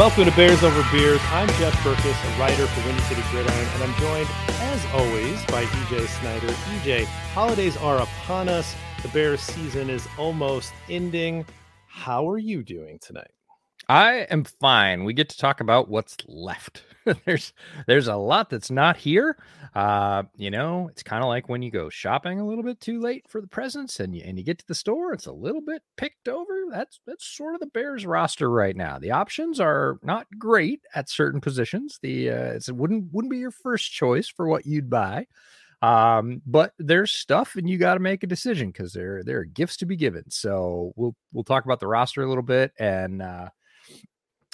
Welcome to Bears Over Beers. I'm Jeff Berckes, a writer for Windy City Gridiron, and I'm joined, as always, by EJ Snyder. EJ, holidays are upon us. The Bears season is almost ending. How are you doing tonight? I am fine. We get to talk about what's left. there's there's a lot that's not here. Uh, you know, it's kind of like when you go shopping a little bit too late for the presents and you and you get to the store, it's a little bit picked over. That's that's sort of the Bears roster right now. The options are not great at certain positions. The uh it wouldn't wouldn't be your first choice for what you'd buy. Um, but there's stuff and you got to make a decision because there there are gifts to be given. So we'll we'll talk about the roster a little bit and uh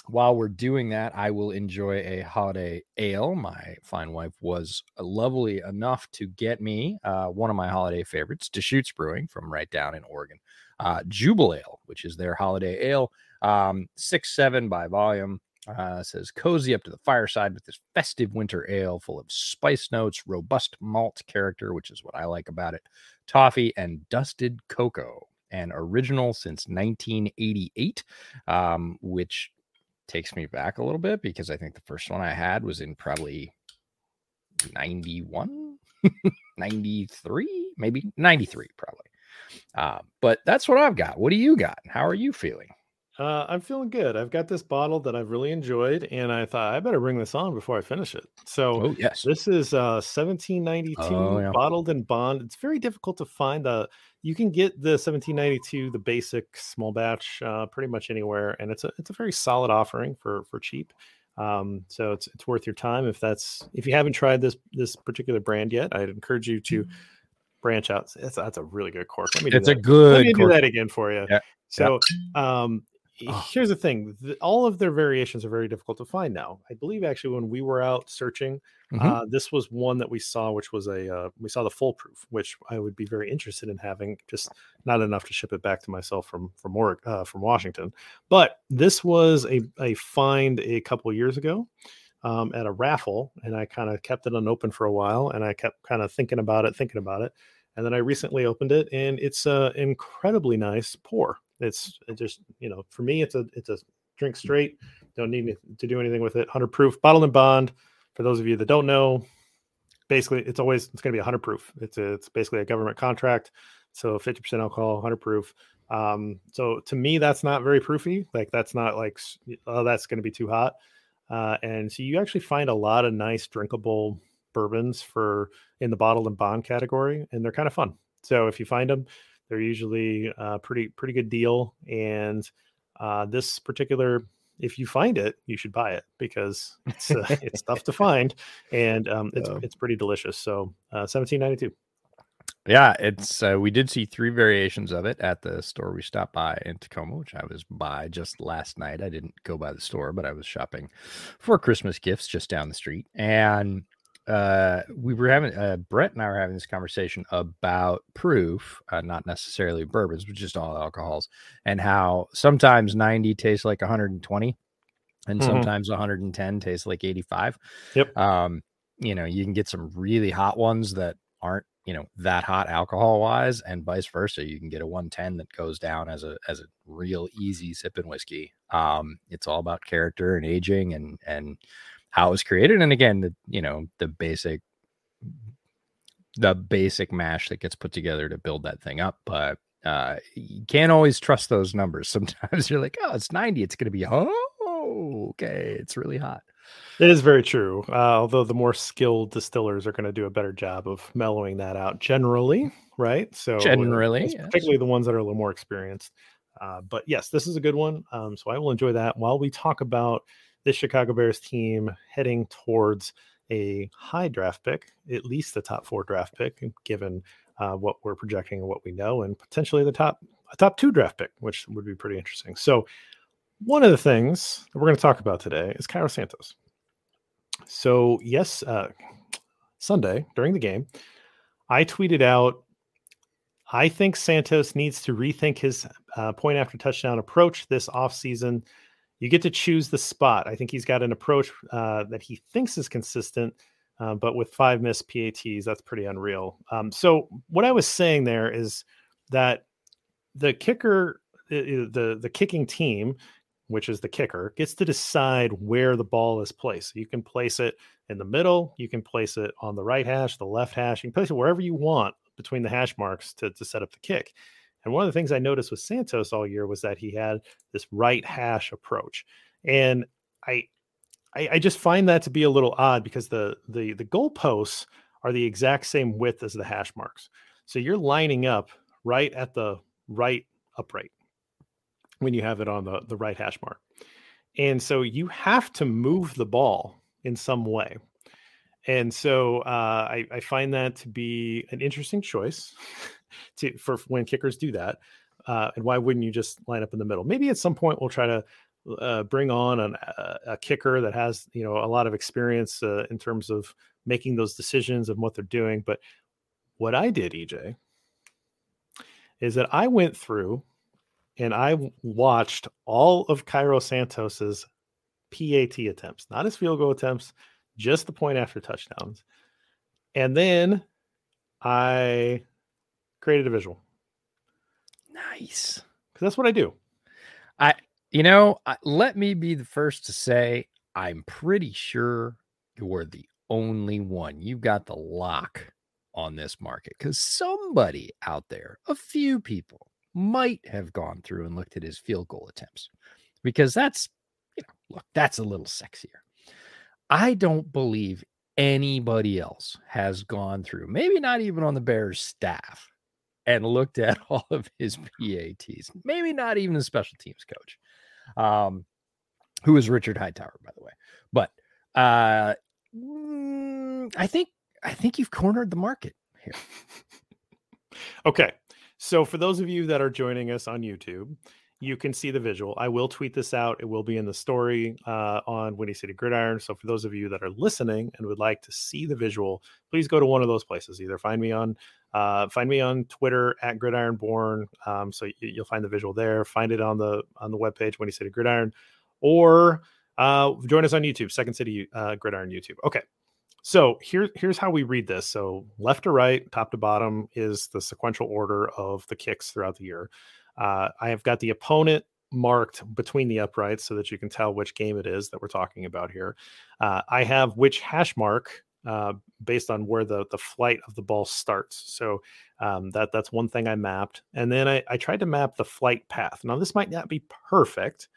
while we're doing that, I will enjoy a holiday ale. My fine wife was lovely enough to get me uh, one of my holiday favorites, Deschutes Brewing from right down in Oregon, uh, Jubelale, which is their holiday ale, um, six seven by volume. Uh, says cozy up to the fireside with this festive winter ale full of spice notes, robust malt character, which is what I like about it, toffee, and dusted cocoa an original since 1988, um, which takes me back a little bit because I think the first one I had was in probably 91, 93, maybe 93, probably. Uh, but that's what I've got. What do you got? How are you feeling? Uh, I'm feeling good. I've got this bottle that I've really enjoyed, and I thought I better bring this on before I finish it. So, oh, yes, this is uh, 1792 oh, yeah. bottled in bond. It's very difficult to find. The you can get the 1792, the basic small batch, uh, pretty much anywhere, and it's a it's a very solid offering for for cheap. Um, so it's it's worth your time if that's if you haven't tried this this particular brand yet. I'd encourage you to. Mm-hmm. Branch out. That's, that's a really good cork. Let me do it's that. a good. Let me do that again for you. Yeah. So, um, oh. here's the thing all of their variations are very difficult to find now i believe actually when we were out searching mm-hmm. uh, this was one that we saw which was a uh, we saw the Full Proof which i would be very interested in having just not enough to ship it back to myself from from Oregon, uh, from washington but this was a, a find a couple years ago um, at a raffle and i kind of kept it unopened for a while and i kept kind of thinking about it thinking about it and then i recently opened it and it's a incredibly nice pour it's it just you know for me it's a it's a drink straight. Don't need to do anything with it. Hundred proof, bottled in bond. For those of you that don't know, basically it's always it's going to be hundred proof. It's a, it's basically a government contract. So fifty percent alcohol, hundred proof. Um, so to me, that's not very proofy. Like that's not like oh that's going to be too hot. Uh, and so you actually find a lot of nice drinkable bourbons for in the bottled in bond category, and they're kind of fun. So if you find them, they're usually a uh, pretty pretty good deal. And uh, this particular, if you find it, you should buy it because it's uh, it's tough to find, and um, it's it's pretty delicious. So uh, seventeen ninety two. Yeah, it's uh, we did see three variations of it at the store we stopped by in Tacoma, which I was by just last night. I didn't go by the store, but I was shopping for Christmas gifts just down the street, and uh, we were having uh, Brett and I were having this conversation about proof, uh, not necessarily bourbons, but just all alcohols, and how sometimes 90 tastes like 120, and mm-hmm. sometimes 110 tastes like 85. Yep. Um, you know, you can get some really hot ones that aren't you know that hot alcohol wise, and vice versa. You can get a 110 that goes down as a as a real easy sipping whiskey. Um, it's all about character and aging and and how it was created and again the you know the basic the basic mash that gets put together to build that thing up but uh you can't always trust those numbers sometimes you're like oh it's 90 it's gonna be oh okay it's really hot It is very true. Uh, although the more skilled distillers are going to do a better job of mellowing that out generally, right? So generally, yes. particularly the ones that are a little more experienced. Uh, but yes, this is a good one. Um, so I will enjoy that while we talk about this Chicago Bears team heading towards a high draft pick, at least the top four draft pick, given uh, what we're projecting and what we know, and potentially the top a top two draft pick, which would be pretty interesting. So one of the things that we're going to talk about today is Cairo Santos. So, yes, uh, Sunday during the game, I tweeted out I think Santos needs to rethink his uh, point after touchdown approach this offseason. You get to choose the spot. I think he's got an approach uh, that he thinks is consistent, uh, but with five missed PATs, that's pretty unreal. Um, so, what I was saying there is that the kicker, the the kicking team which is the kicker, gets to decide where the ball is placed. You can place it in the middle, you can place it on the right hash, the left hash, you can place it wherever you want between the hash marks to, to set up the kick. And one of the things I noticed with Santos all year was that he had this right hash approach. And I I, I just find that to be a little odd because the the the goalposts are the exact same width as the hash marks. So you're lining up right at the right upright when you have it on the, the right hash mark. And so you have to move the ball in some way. And so uh, I, I, find that to be an interesting choice to, for when kickers do that. Uh, and why wouldn't you just line up in the middle? Maybe at some point we'll try to uh, bring on an, a, a, kicker that has you know a lot of experience uh, in terms of making those decisions and what they're doing. But what I did, EJ, is that I went through and I watched all of Cairo Santos's PAT attempts, not his field goal attempts, just the point after touchdowns. And then I created a visual. Nice. Because that's what I do. I, you know, let me be the first to say I'm pretty sure you're the only one. You've got the lock on this market because somebody out there, a few people, might have gone through and looked at his field goal attempts because that's, you know, look, that's a little sexier. I don't believe anybody else has gone through, maybe not even on the Bears staff, and looked at all of his PATs. Maybe not even the special teams coach, um, who is Richard Hightower, by the way. But uh, mm, I think I think you've cornered the market here. okay, so, for those of you that are joining us on YouTube, you can see the visual. I will tweet this out. It will be in the story uh, on Windy City Gridiron. So, for those of you that are listening and would like to see the visual, please go to one of those places. Either find me on uh, find me on Twitter at Gridironborn. Um, so you'll find the visual there. Find it on the on the webpage Windy City Gridiron, or uh, join us on YouTube, Second City uh, Gridiron YouTube. Okay, so here, here's how we read this. So left to right, top to bottom is the sequential order of the kicks throughout the year. Uh, I have got the opponent marked between the uprights so that you can tell which game it is that we're talking about here. Uh, I have which hash mark uh, based on where the the flight of the ball starts. So um, that that's one thing I mapped, and then I, I tried to map the flight path. Now this might not be perfect,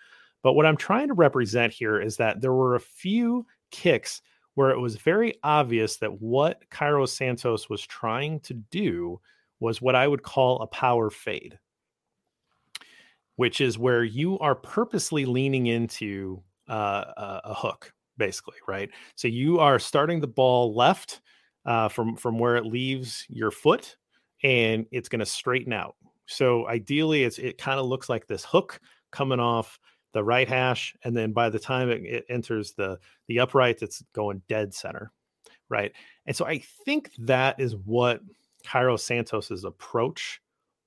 but what I'm trying to represent here is that there were a few kicks where it was very obvious that what Cairo Santos was trying to do was what I would call a power fade, which is where you are purposely leaning into uh, a, a, hook, basically, right? So you are starting the ball left uh, from from where it leaves your foot, and it's going to straighten out. So ideally, it's it kind of looks like this hook coming off the right hash, and then by the time it, it enters the the upright, it's going dead center, right? And so I think that is what Cairo Santos's approach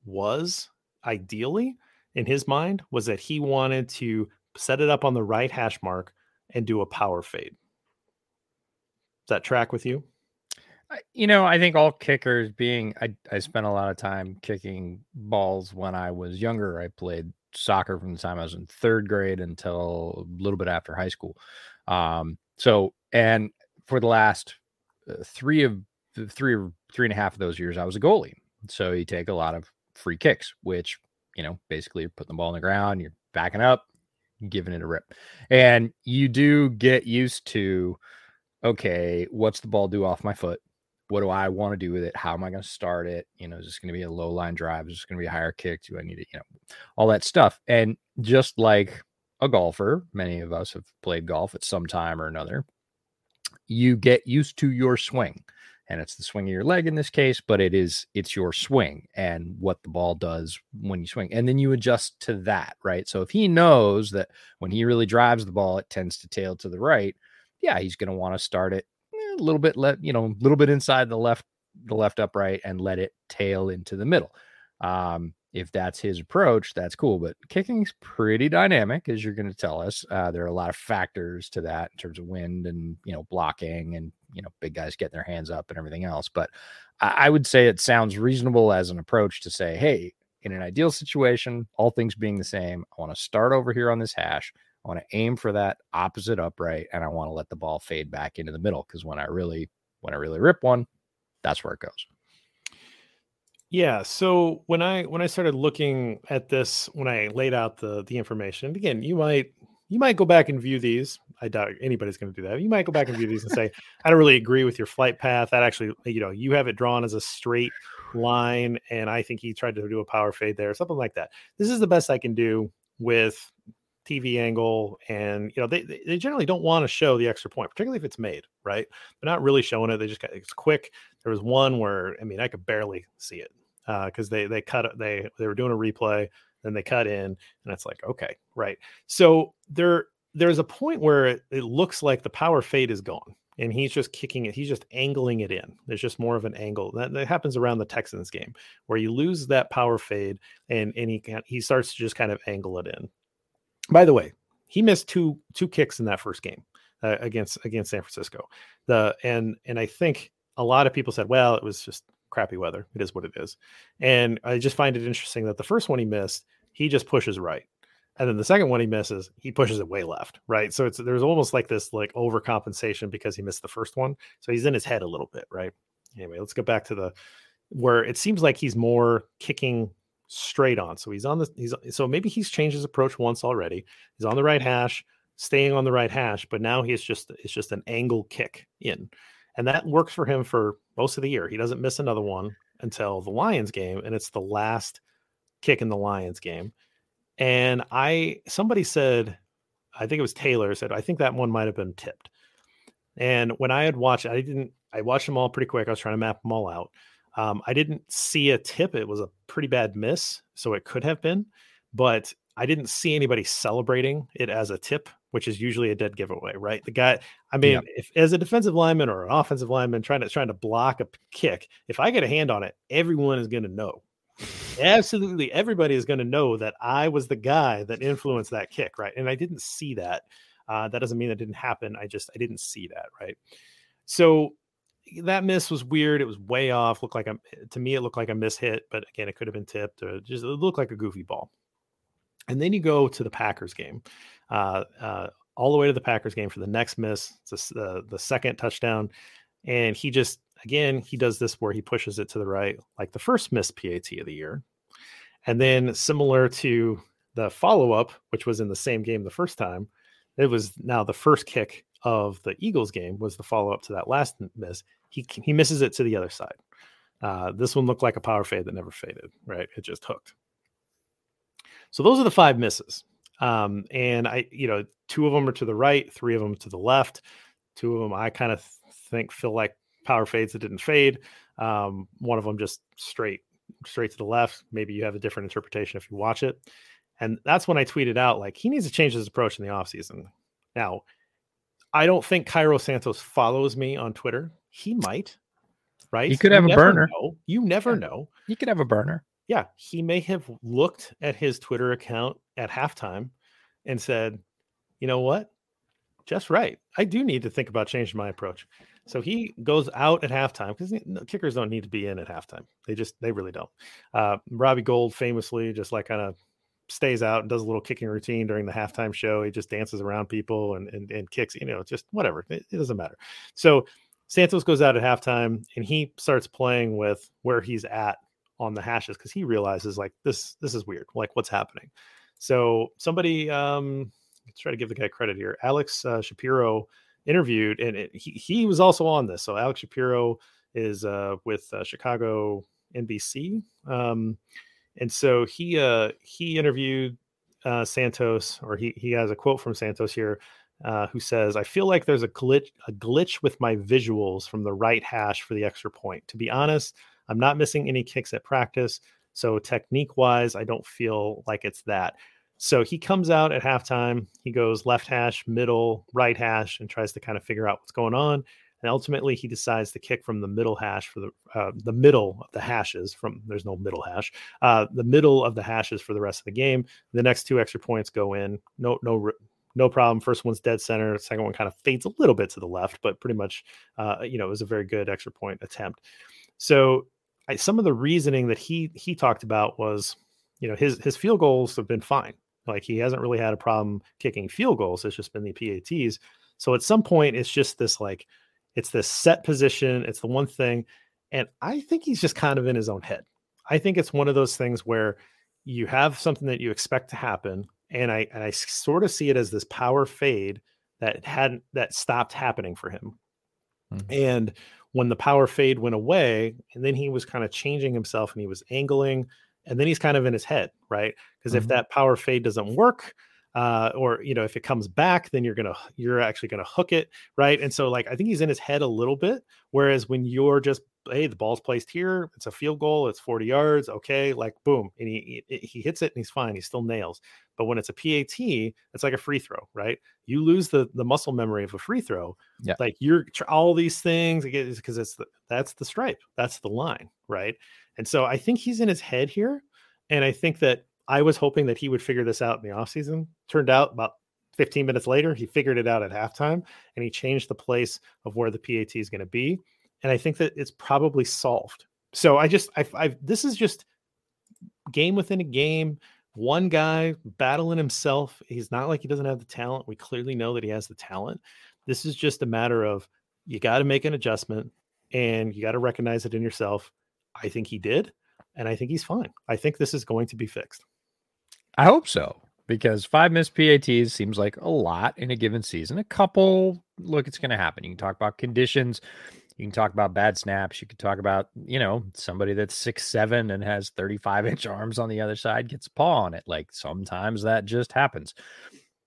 was ideally in his mind was that he wanted to set it up on the right hash mark and do a power fade. Does that track with you? You know, I think all kickers being I, I spent a lot of time kicking balls when I was younger. I played soccer from the time I was in third grade until a little bit after high school. Um, so, and for the last uh, three of three or three and a half of those years, I was a goalie. So you take a lot of free kicks, which, you know, basically you're putting the ball on the ground, you're backing up, giving it a rip. And you do get used to, okay, what's the ball do off my foot? What do I want to do with it? How am I going to start it? You know, is this going to be a low line drive? Is this going to be a higher kick? Do I need it? You know, all that stuff. And just like a golfer, many of us have played golf at some time or another, you get used to your swing and it's the swing of your leg in this case but it is it's your swing and what the ball does when you swing and then you adjust to that right so if he knows that when he really drives the ball it tends to tail to the right yeah he's going to want to start it eh, a little bit let you know a little bit inside the left the left upright and let it tail into the middle um if that's his approach, that's cool. But kicking's pretty dynamic, as you're going to tell us. Uh, there are a lot of factors to that in terms of wind and you know blocking and you know big guys getting their hands up and everything else. But I, I would say it sounds reasonable as an approach to say, hey, in an ideal situation, all things being the same, I want to start over here on this hash. I want to aim for that opposite upright, and I want to let the ball fade back into the middle because when I really when I really rip one, that's where it goes. Yeah. So when I when I started looking at this, when I laid out the the information, again, you might you might go back and view these. I doubt anybody's going to do that. You might go back and view these and say, I don't really agree with your flight path. That actually, you know, you have it drawn as a straight line, and I think he tried to do a power fade there, something like that. This is the best I can do with TV angle, and you know, they they generally don't want to show the extra point, particularly if it's made right, They're not really showing it. They just got it's quick. There was one where I mean, I could barely see it because uh, they they cut it. they they were doing a replay, then they cut in, and it's like okay, right. So there there's a point where it, it looks like the power fade is gone, and he's just kicking it. He's just angling it in. There's just more of an angle that, that happens around the Texans game where you lose that power fade, and and he can, he starts to just kind of angle it in. By the way, he missed two two kicks in that first game uh, against against San Francisco. The and and I think a lot of people said, well, it was just crappy weather. It is what it is. And I just find it interesting that the first one he missed, he just pushes right. And then the second one he misses, he pushes it way left, right? So it's there's almost like this like overcompensation because he missed the first one. So he's in his head a little bit, right? Anyway, let's go back to the where it seems like he's more kicking straight on. So he's on the he's so maybe he's changed his approach once already. He's on the right hash, staying on the right hash, but now he's just it's just an angle kick in. And that works for him for most of the year. He doesn't miss another one until the Lions game, and it's the last kick in the Lions game. And I somebody said, I think it was Taylor said, I think that one might have been tipped. And when I had watched, I didn't. I watched them all pretty quick. I was trying to map them all out. Um, I didn't see a tip. It was a pretty bad miss, so it could have been, but I didn't see anybody celebrating it as a tip which is usually a dead giveaway, right? The guy, I mean, yep. if as a defensive lineman or an offensive lineman trying to trying to block a kick, if I get a hand on it, everyone is going to know. Absolutely, everybody is going to know that I was the guy that influenced that kick, right? And I didn't see that. Uh, that doesn't mean it didn't happen. I just I didn't see that, right? So that miss was weird. It was way off. Looked like a to me, it looked like a miss hit, but again, it could have been tipped or just it looked like a goofy ball. And then you go to the Packers game, uh, uh, all the way to the Packers game for the next miss. It's uh, the second touchdown. And he just, again, he does this where he pushes it to the right, like the first miss PAT of the year. And then, similar to the follow up, which was in the same game the first time, it was now the first kick of the Eagles game was the follow up to that last miss. He he misses it to the other side. Uh, this one looked like a power fade that never faded. Right, it just hooked. So those are the five misses. Um, and I, you know, two of them are to the right, three of them to the left. Two of them I kind of think feel like power fades that didn't fade. Um, one of them just straight, straight to the left. Maybe you have a different interpretation if you watch it. And that's when I tweeted out like he needs to change his approach in the offseason. Now, I don't think Cairo Santos follows me on Twitter. He might, right? He could have you a burner. Know. You never yeah. know. He could have a burner yeah, he may have looked at his Twitter account at halftime and said, you know what? Just right. I do need to think about changing my approach. So he goes out at halftime because kickers don't need to be in at halftime. They just, they really don't. Uh, Robbie Gould famously just like kind of stays out and does a little kicking routine during the halftime show. He just dances around people and, and, and kicks, you know, just whatever. It, it doesn't matter. So Santos goes out at halftime and he starts playing with where he's at on the hashes because he realizes like this this is weird like what's happening so somebody um let's try to give the guy credit here. Alex uh, Shapiro interviewed, and it, he he was also on this. So Alex Shapiro is uh, with uh, Chicago NBC, um, and so he uh, he interviewed uh, Santos, or he he has a quote from Santos here. Uh, who says, I feel like there's a glitch, a glitch with my visuals from the right hash for the extra point. To be honest, I'm not missing any kicks at practice. So technique wise, I don't feel like it's that. So he comes out at halftime. He goes left hash, middle, right hash, and tries to kind of figure out what's going on. And ultimately, he decides to kick from the middle hash for the uh, the middle of the hashes. From there's no middle hash, uh, the middle of the hashes for the rest of the game. The next two extra points go in. No no no problem. First one's dead center. Second one kind of fades a little bit to the left, but pretty much, uh, you know, it was a very good extra point attempt. So I, some of the reasoning that he he talked about was, you know, his his field goals have been fine. Like he hasn't really had a problem kicking field goals. It's just been the PATs. So at some point, it's just this like, it's this set position. It's the one thing, and I think he's just kind of in his own head. I think it's one of those things where you have something that you expect to happen, and I and I sort of see it as this power fade that hadn't that stopped happening for him. Mm-hmm. And when the power fade went away, and then he was kind of changing himself and he was angling, and then he's kind of in his head, right? Because mm-hmm. if that power fade doesn't work, uh, or you know, if it comes back, then you're gonna you're actually gonna hook it, right? And so like I think he's in his head a little bit. Whereas when you're just hey, the ball's placed here, it's a field goal, it's 40 yards, okay, like boom, and he he hits it and he's fine, he still nails. But when it's a PAT, it's like a free throw, right? You lose the the muscle memory of a free throw. Yeah. Like you're all these things because it's the, that's the stripe, that's the line, right? And so I think he's in his head here. And I think that I was hoping that he would figure this out in the offseason. Turned out about 15 minutes later, he figured it out at halftime and he changed the place of where the PAT is going to be. And I think that it's probably solved. So I just, I, I, this is just game within a game. One guy battling himself. He's not like he doesn't have the talent. We clearly know that he has the talent. This is just a matter of you got to make an adjustment and you got to recognize it in yourself. I think he did. And I think he's fine. I think this is going to be fixed. I hope so because five missed PATs seems like a lot in a given season. A couple, look, it's going to happen. You can talk about conditions. You can talk about bad snaps. You can talk about, you know, somebody that's six seven and has 35 inch arms on the other side gets a paw on it. Like sometimes that just happens.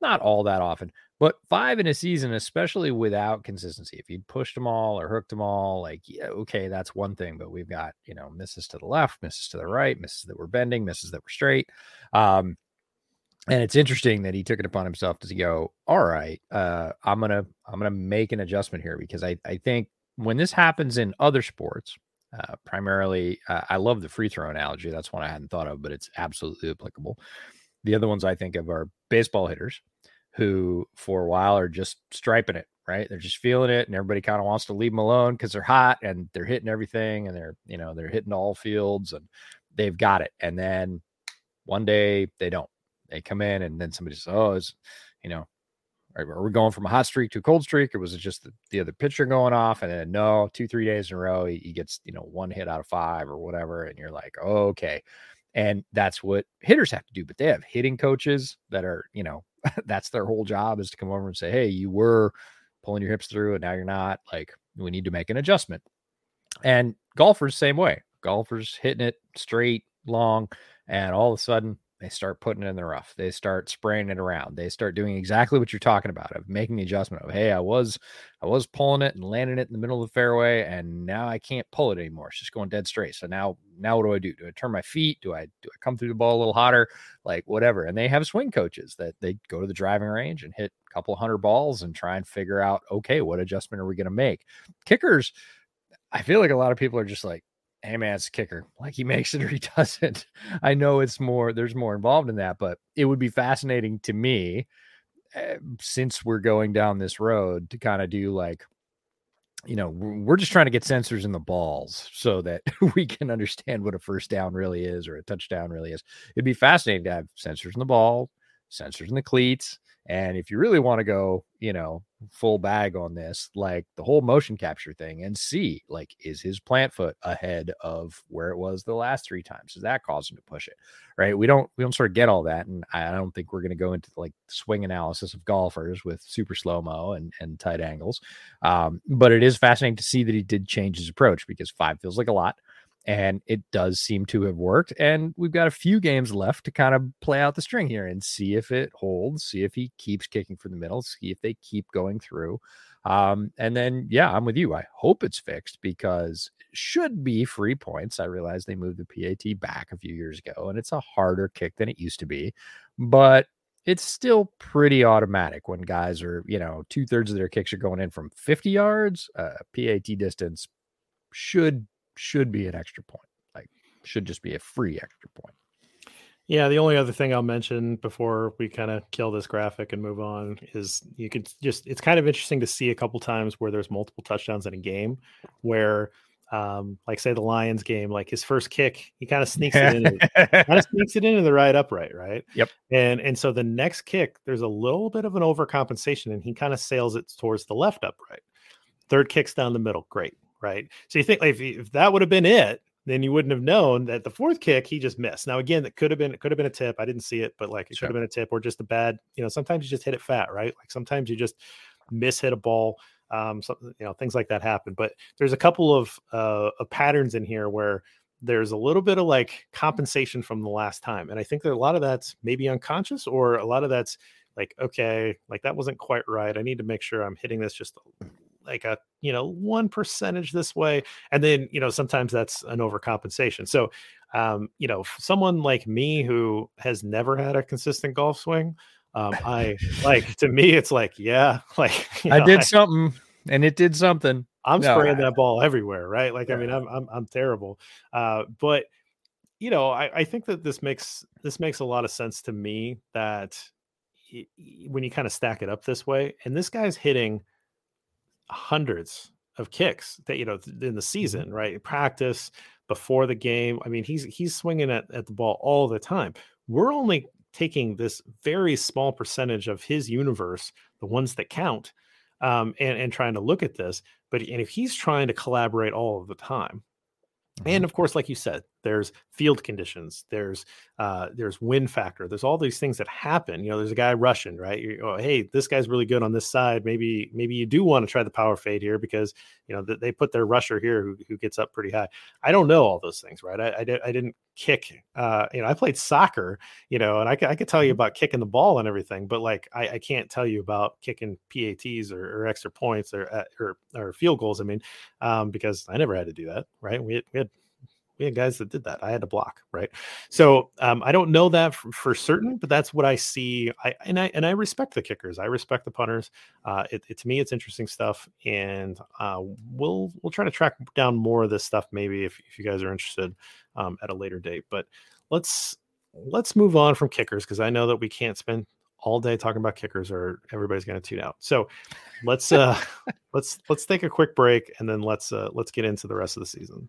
Not all that often, but five in a season, especially without consistency. If you'd pushed them all or hooked them all, like, yeah, okay, that's one thing. But we've got, you know, misses to the left, misses to the right, misses that were bending, misses that were straight. Um, and it's interesting that he took it upon himself to go, all right, uh, I'm gonna I'm gonna make an adjustment here because I I think when this happens in other sports, uh, primarily, uh, I love the free throw analogy. That's one I hadn't thought of, but it's absolutely applicable. The other ones I think of are baseball hitters who, for a while, are just striping it, right? They're just feeling it, and everybody kind of wants to leave them alone because they're hot and they're hitting everything, and they're, you know, they're hitting all fields and they've got it. And then one day they don't. They come in, and then somebody says, "Oh, is you know, are, we going from a hot streak to a cold streak, or was it just the, the other pitcher going off? And then no, two, three days in a row, he, he gets, you know, one hit out of five or whatever. And you're like, oh, okay. And that's what hitters have to do. But they have hitting coaches that are, you know, that's their whole job is to come over and say, hey, you were pulling your hips through and now you're not. Like, we need to make an adjustment. And golfers, same way. Golfers hitting it straight, long, and all of a sudden they start putting it in the rough. They start spraying it around. They start doing exactly what you're talking about of making the adjustment of, hey, I was I was pulling it and landing it in the middle of the fairway, and now I can't pull it anymore. It's just going dead straight. So now now what do I do? Do I turn my feet? Do I do I come through the ball a little hotter? Like whatever. And they have swing coaches that they go to the driving range and hit a couple hundred balls and try and figure out, okay, what adjustment are we going to make? Kickers, I feel like a lot of people are just like, hey man, it's kicker. Like he makes it or he doesn't. I know it's more, there's more involved in that, but it would be fascinating to me uh, since we're going down this road to kind of do like, you know, we're just trying to get sensors in the balls so that we can understand what a first down really is or a touchdown really is. It'd be fascinating to have sensors in the ball, sensors in the cleats. And if you really want to go, you know, full bag on this, like the whole motion capture thing and see, like, is his plant foot ahead of where it was the last three times? Does that cause him to push it? Right. We don't, we don't sort of get all that. And I don't think we're going to go into like swing analysis of golfers with super slow mo and, and tight angles. Um, but it is fascinating to see that he did change his approach because five feels like a lot and it does seem to have worked. And we've got a few games left to kind of play out the string here and see if it holds, see if he keeps kicking for the middle, see if they keep going through. Um, and then, yeah, I'm with you. I hope it's fixed because it should be free points. I realize they moved the PAT back a few years ago and it's a harder kick than it used to be, but it's still pretty automatic when guys are, you know, two thirds of their kicks are going in from 50 yards. Uh, PAT distance should should be an extra point. Like should just be a free extra point. Yeah, the only other thing I'll mention before we kind of kill this graphic and move on is you could just it's kind of interesting to see a couple times where there's multiple touchdowns in a game where um like say the Lions game like his first kick he kind of sneaks it in kind of sneaks it into the right upright right yep and and so the next kick there's a little bit of an overcompensation and he kind of sails it towards the left upright third kicks down the middle great right? So you think like, if, if that would have been it, then you wouldn't have known that the fourth kick he just missed. Now again, that could have been it could have been a tip. I didn't see it, but like it sure. could have been a tip or just a bad. You know, sometimes you just hit it fat, right? Like sometimes you just miss hit a ball. Um, so, you know, things like that happen. But there's a couple of uh of patterns in here where there's a little bit of like compensation from the last time, and I think that a lot of that's maybe unconscious or a lot of that's like okay, like that wasn't quite right. I need to make sure I'm hitting this just like a you know one percentage this way and then you know sometimes that's an overcompensation. So um you know someone like me who has never had a consistent golf swing um i like to me it's like yeah like i did I, something and it did something. I'm no, spraying I, that ball everywhere right? Like yeah. i mean I'm, I'm i'm terrible. Uh but you know I, I think that this makes this makes a lot of sense to me that when you kind of stack it up this way and this guy's hitting hundreds of kicks that you know in the mm-hmm. season, right? Practice before the game. I mean, he's he's swinging at, at the ball all the time. We're only taking this very small percentage of his universe, the ones that count, um, and and trying to look at this. But and if he's trying to collaborate all of the time, mm-hmm. and of course, like you said, there's field conditions, there's uh, there's wind factor, there's all these things that happen. You know, there's a guy rushing, right? You, oh, hey, this guy's really good on this side. Maybe maybe you do want to try the power fade here because you know they put their rusher here who, who gets up pretty high. I don't know all those things, right? I I, I didn't kick. Uh, you know, I played soccer, you know, and I, I could tell you mm-hmm. about kicking the ball and everything, but like I, I can't tell you about kicking PATs or, or extra points or, uh, or or field goals. I mean, um, because I never had to do that, right? We had, we had we had guys that did that. I had to block, right? So um, I don't know that for, for, certain, but that's what I see. I and I and I respect the kickers. I respect the punters. Uh, it, it, to me, it's interesting stuff, and uh, we'll we'll try to track down more of this stuff maybe if, if you guys are interested um, at a later date. But let's let's move on from kickers because I know that we can't spend all day talking about kickers or everybody's going to tune out. So let's uh let's let's take a quick break and then let's uh let's get into the rest of the season.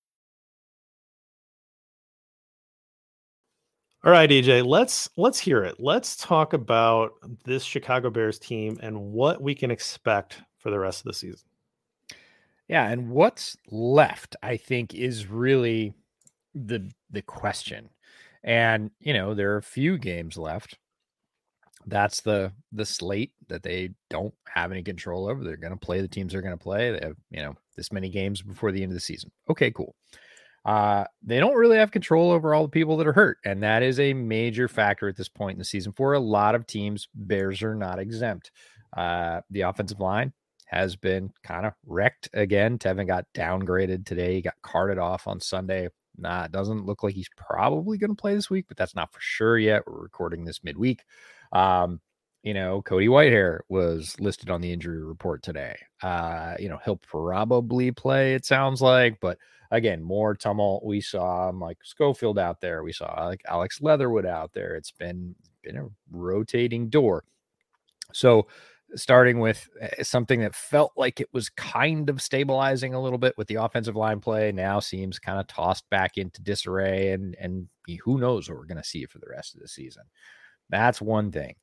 All right, EJ, let's let's hear it. Let's talk about this Chicago Bears team and what we can expect for the rest of the season. Yeah, and what's left, I think, is really the the question. And you know, there are a few games left. That's the the slate that they don't have any control over. They're going to play the teams they're going to play. They have you know this many games before the end of the season. Okay, cool uh, they don't really have control over all the people that are hurt. And that is a major factor at this point in the season for a lot of teams. Bears are not exempt. Uh, the offensive line has been kind of wrecked again. Teven got downgraded today. He got carted off on Sunday. Nah, it doesn't look like he's probably going to play this week, but that's not for sure yet. We're recording this midweek. Um, you know, Cody Whitehair was listed on the injury report today. Uh, you know, he'll probably play, it sounds like, but again, more tumult. We saw Mike Schofield out there. We saw like Alex Leatherwood out there. It's been been a rotating door. So starting with eh, something that felt like it was kind of stabilizing a little bit with the offensive line play now seems kind of tossed back into disarray and and who knows what we're going to see for the rest of the season. That's one thing.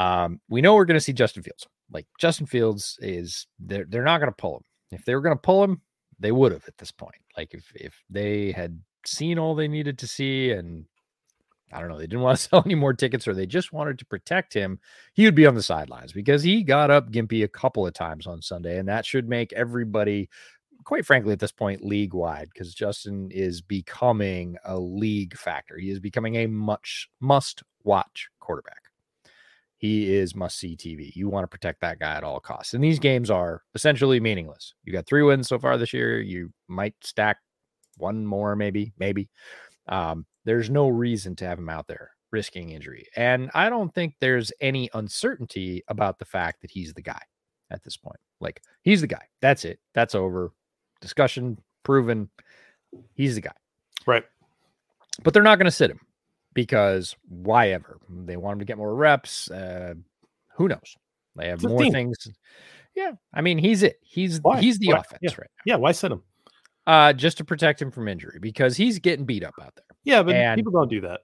Um, we know we're going to see Justin Fields. Like Justin Fields is they're they're not going to pull him. If they were going to pull him, they would have at this point. Like if if they had seen all they needed to see and I don't know, they didn't want to sell any more tickets or they just wanted to protect him, he would be on the sidelines because he got up gimpy a couple of times on Sunday. And that should make everybody, quite frankly, at this point, league wide because Justin is becoming a league factor. He is becoming a much must watch quarterback. He is must see TV. You want to protect that guy at all costs. And these games are essentially meaningless. You got three wins so far this year. You might stack one more, maybe, maybe. Um, there's no reason to have him out there risking injury. And I don't think there's any uncertainty about the fact that he's the guy at this point. Like he's the guy. That's it. That's over. Discussion proven. He's the guy. Right. But they're not going to sit him because why ever? They want him to get more reps. Uh, who knows? They have more things. Yeah. I mean, he's it. He's why? he's the why? offense yeah. right now. Yeah. Why sit him? Uh, just to protect him from injury because he's getting beat up out there. Yeah, but and people don't do that.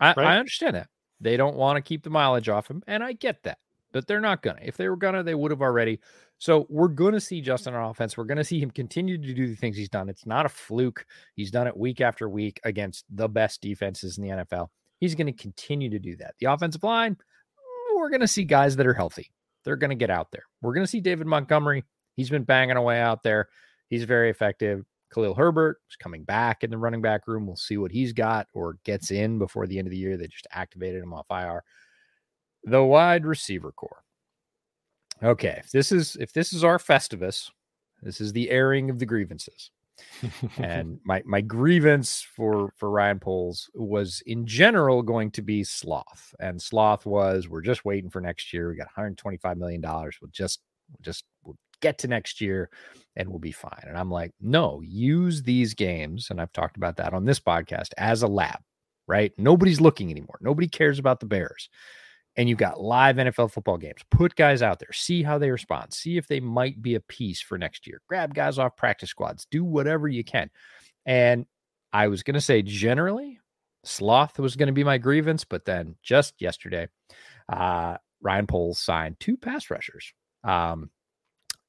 I, right? I understand that. They don't want to keep the mileage off him, and I get that. But they're not gonna. If they were gonna, they would have already. So we're gonna see Justin on offense. We're gonna see him continue to do the things he's done. It's not a fluke. He's done it week after week against the best defenses in the NFL. He's gonna continue to do that. The offensive line, mm, we're gonna see guys that are healthy. They're gonna get out there. We're gonna see David Montgomery. He's been banging away out there. He's very effective. Khalil Herbert is coming back in the running back room. We'll see what he's got or gets in before the end of the year. They just activated him off IR. The wide receiver corps. Okay, if this is if this is our Festivus, this is the airing of the grievances. and my my grievance for for Ryan Poles was in general going to be sloth. And sloth was we're just waiting for next year. We got 125 million dollars. We'll just we'll just we'll get to next year and we'll be fine. And I'm like, no, use these games. And I've talked about that on this podcast as a lab, right? Nobody's looking anymore. Nobody cares about the Bears. And you've got live NFL football games. Put guys out there, see how they respond, see if they might be a piece for next year. Grab guys off practice squads, do whatever you can. And I was going to say, generally, sloth was going to be my grievance. But then just yesterday, uh, Ryan Poles signed two pass rushers. Um,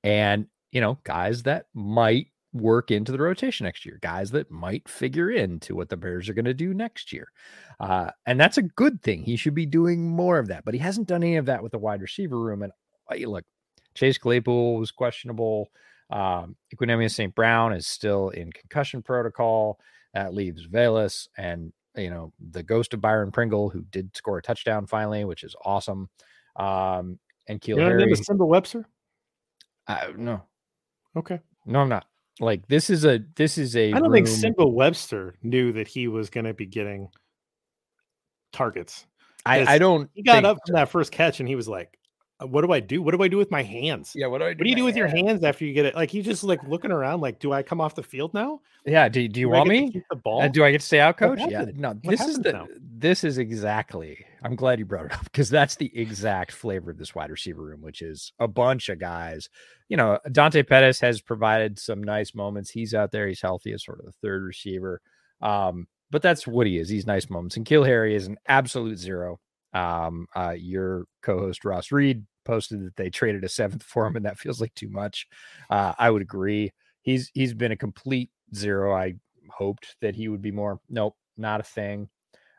and you know, guys that might work into the rotation next year, guys that might figure into what the Bears are going to do next year. Uh, and that's a good thing. He should be doing more of that, but he hasn't done any of that with the wide receiver room. And look, Chase Claypool was questionable. Um, St. Brown is still in concussion protocol. That leaves Velus and, you know, the ghost of Byron Pringle, who did score a touchdown finally, which is awesome. Um, and N'Keal Harry. Nsimba Webster? Uh, no. Okay. No, I'm not. Like this is a this is a. I don't room... think Nsimba Webster knew that he was going to be getting targets. I, I don't. He got up from that first catch and he was like, uh, what do I do? What do I do with my hands? Yeah, what do I do? What do you do with your hands after you get it? Like he's just like looking around, like, do I come off the field now? Yeah. Do, do you do want me? the ball? Uh, do I get to stay out, coach? Yeah. No, what this is the now? this is exactly. I'm glad you brought it up because that's the exact flavor of this wide receiver room, which is a bunch of guys. You know, Dante Pettis has provided some nice moments. He's out there, he's healthy as sort of the third receiver. Um, but that's what he is. He's nice moments. And N'Keal Harry is an absolute zero. Um, uh, your co-host Ross Reed posted that they traded a seventh for him, and that feels like too much. Uh, I would agree. He's he's been a complete zero. I hoped that he would be more. Nope, not a thing.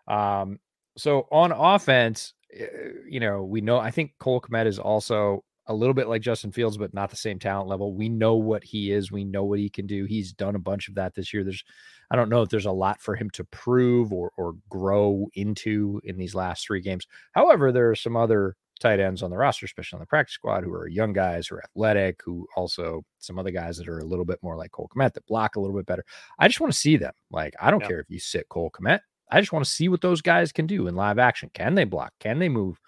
Um, so on offense, eh, you know, we know I think Cole Kmet is also a little bit like Justin Fields, but not the same talent level. We know what he is. We know what he can do. He's done a bunch of that this year. There's, I don't know if there's a lot for him to prove or or grow into in these last three games. However, there are some other tight ends on the roster, especially on the practice squad, who are young guys who are athletic, who also some other guys that are a little bit more like Cole Kmet that block a little bit better. I just want to see them. Like, I don't yeah. care if you sit Cole Kmet. I just want to see what those guys can do in live action. Can they block? Can they move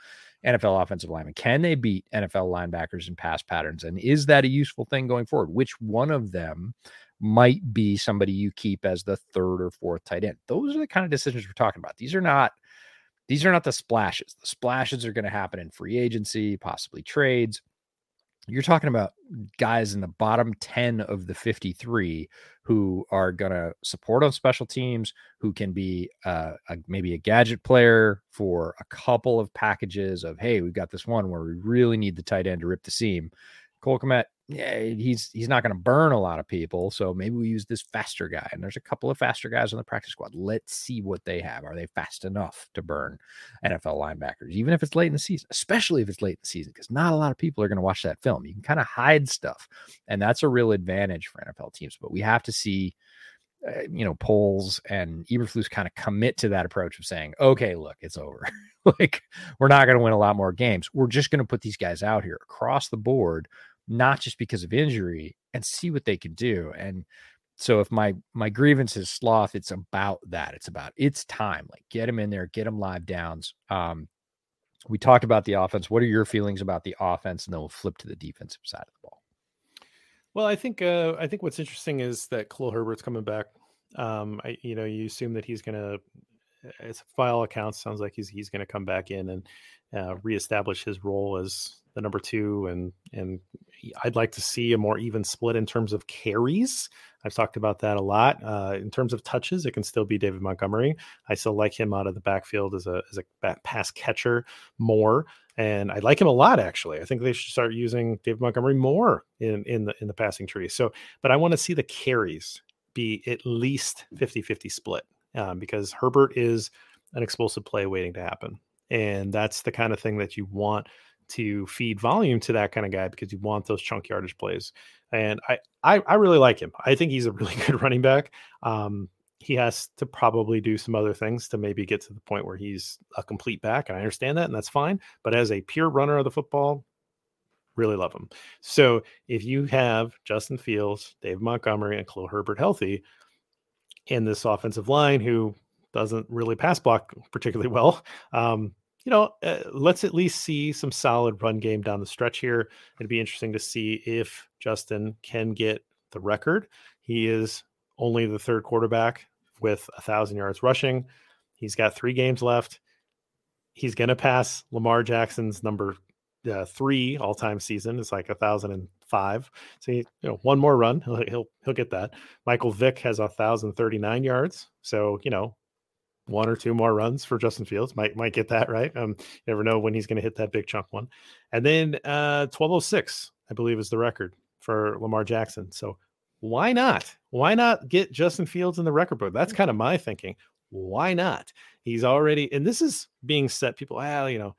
NFL offensive linemen? Can they beat NFL linebackers in pass patterns? And is that a useful thing going forward? Which one of them might be somebody you keep as the third or fourth tight end? Those are the kind of decisions we're talking about. These are not these are not the splashes. The splashes are going to happen in free agency, possibly trades. You're talking about guys in the bottom 10 of the 53 who are going to support on special teams, who can be uh, a, maybe a gadget player for a couple of packages of, hey, we've got this one where we really need the tight end to rip the seam. Cole Kmet, yeah, he's he's not going to burn a lot of people. So maybe we use this faster guy. And there's a couple of faster guys on the practice squad. Let's see what they have. Are they fast enough to burn NFL linebackers, even if it's late in the season, especially if it's late in the season, because not a lot of people are going to watch that film. You can kind of hide stuff, and that's a real advantage for NFL teams. But we have to see. Uh, you know, Poles and Eberflus kind of commit to that approach of saying, okay, look, it's over. like, we're not going to win a lot more games. We're just going to put these guys out here across the board not just because of injury and see what they can do. And so if my my grievance is sloth, it's about that. It's about it's time. Like get him in there, get him live downs. Um, we talked about the offense. What are your feelings about the offense? And then we'll flip to the defensive side of the ball. Well, I think uh, I think what's interesting is that Khalil Herbert's coming back. Um, I, you know, you assume that he's going to, as file accounts, sounds like he's he's going to come back in and uh, reestablish his role as the number two, and and I'd like to see a more even split in terms of carries. I've talked about that a lot. Uh, in terms of touches, it can still be David Montgomery. I still like him out of the backfield as a as a pass catcher more, and I like him a lot actually. I think they should start using David Montgomery more in in the in the passing tree. So, but I want to see the carries be at least 50-50 split um, because Herbert is an explosive play waiting to happen. And that's the kind of thing that you want to feed volume to that kind of guy because you want those chunk yardage plays. And I, I, I really like him. I think he's a really good running back. Um, he has to probably do some other things to maybe get to the point where he's a complete back. And I understand that, and that's fine. But as a pure runner of the football, really love him. So if you have Justin Fields, Dave Montgomery, and Khalil Herbert healthy, in this offensive line who doesn't really pass block particularly well, um, you know, uh, let's at least see some solid run game down the stretch here. It'd be interesting to see if Justin can get the record. He is only the third quarterback with a thousand yards rushing. He's got three games left. He's going to pass Lamar Jackson's number uh, three all time season. It's like a thousand and five. So he, you know, one more run, he'll, he'll he'll get that. Michael Vick has a thousand thirty nine yards. So you know, one or two more runs for Justin Fields. Might might get that right. Um, you never know when he's going to hit that big chunk one. And then uh, 1206, I believe, is the record for Lamar Jackson. So why not? Why not get Justin Fields in the record book? That's kind of my thinking. Why not? He's already, and this is being set. People, well, you know,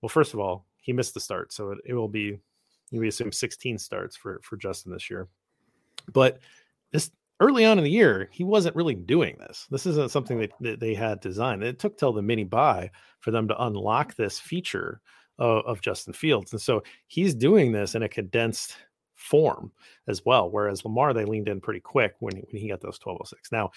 well, first of all, he missed the start, so it, it will be, we assume 16 starts for for Justin this year. But this early on in the year, he wasn't really doing this. This isn't something that, that they had designed. It took till the mini bye for them to unlock this feature of, of, Justin Fields. And so he's doing this in a condensed form as well. Whereas Lamar, they leaned in pretty quick when, when he got those 1206. Now,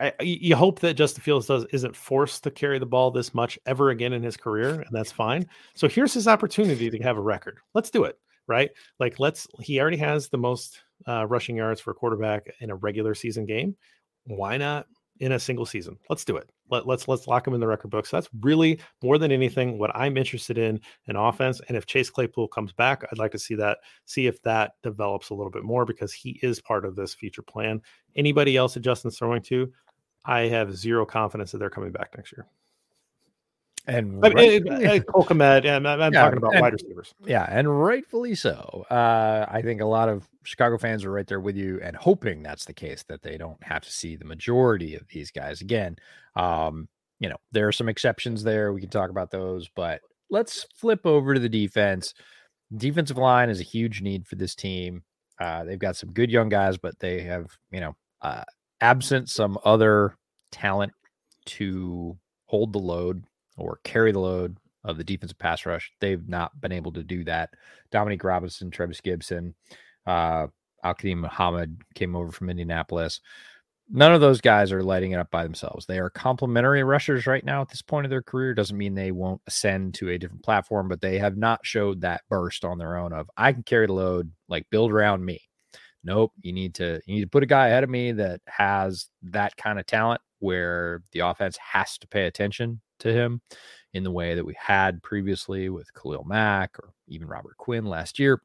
I, you hope that Justin Fields does isn't forced to carry the ball this much ever again in his career, and that's fine. So here's his opportunity to have a record. Let's do it, right? Like let's. He already has the most uh, rushing yards for a quarterback in a regular season game. Why not in a single season? Let's do it. Let, let's let's lock him in the record books. So that's really more than anything what I'm interested in in offense. And if Chase Claypool comes back, I'd like to see that, see if that develops a little bit more because he is part of this future plan. Anybody else that Justin's throwing to, I have zero confidence that they're coming back next year. And I mean, right, Cole Kmet, I'm, I'm yeah, talking about and, wide receivers. Yeah, and rightfully so. Uh, I think a lot of Chicago fans are right there with you and hoping that's the case, that they don't have to see the majority of these guys again. Um, you know, there are some exceptions there. We can talk about those, but let's flip over to the defense. Defensive line is a huge need for this team. Uh, they've got some good young guys, but they have, you know, uh, absent some other talent to hold the load or carry the load of the defensive pass rush. They've not been able to do that. Dominique Robinson, Trevis Gibson, uh, Al Muhammad came over from Indianapolis. None of those guys are lighting it up by themselves. They are complementary rushers right now at this point of their career. Doesn't mean they won't ascend to a different platform, but they have not showed that burst on their own of I can carry the load, like build around me. Nope. You need to you need to put a guy ahead of me that has that kind of talent where the offense has to pay attention to him in the way that we had previously with Khalil Mack or even Robert Quinn last year.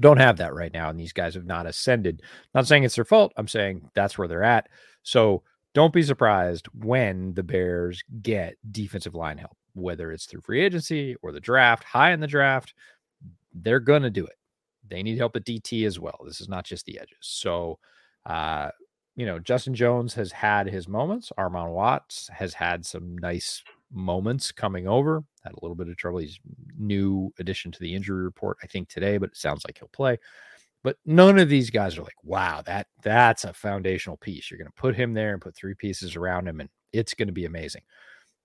Don't have that right now, and these guys have not ascended. Not saying it's their fault. I'm saying that's where they're at. So don't be surprised when the Bears get defensive line help, whether it's through free agency or the draft, high in the draft. They're to do it. They need help at DT as well. This is not just the edges. So, uh, you know, Justin Jones has had his moments. Armon Watts has had some nice moments coming over. Had a little bit of trouble. He's new addition to the injury report, I think today, but it sounds like he'll play. But none of these guys are like, wow, that that's a foundational piece. You're going to put him there and put three pieces around him, and it's going to be amazing.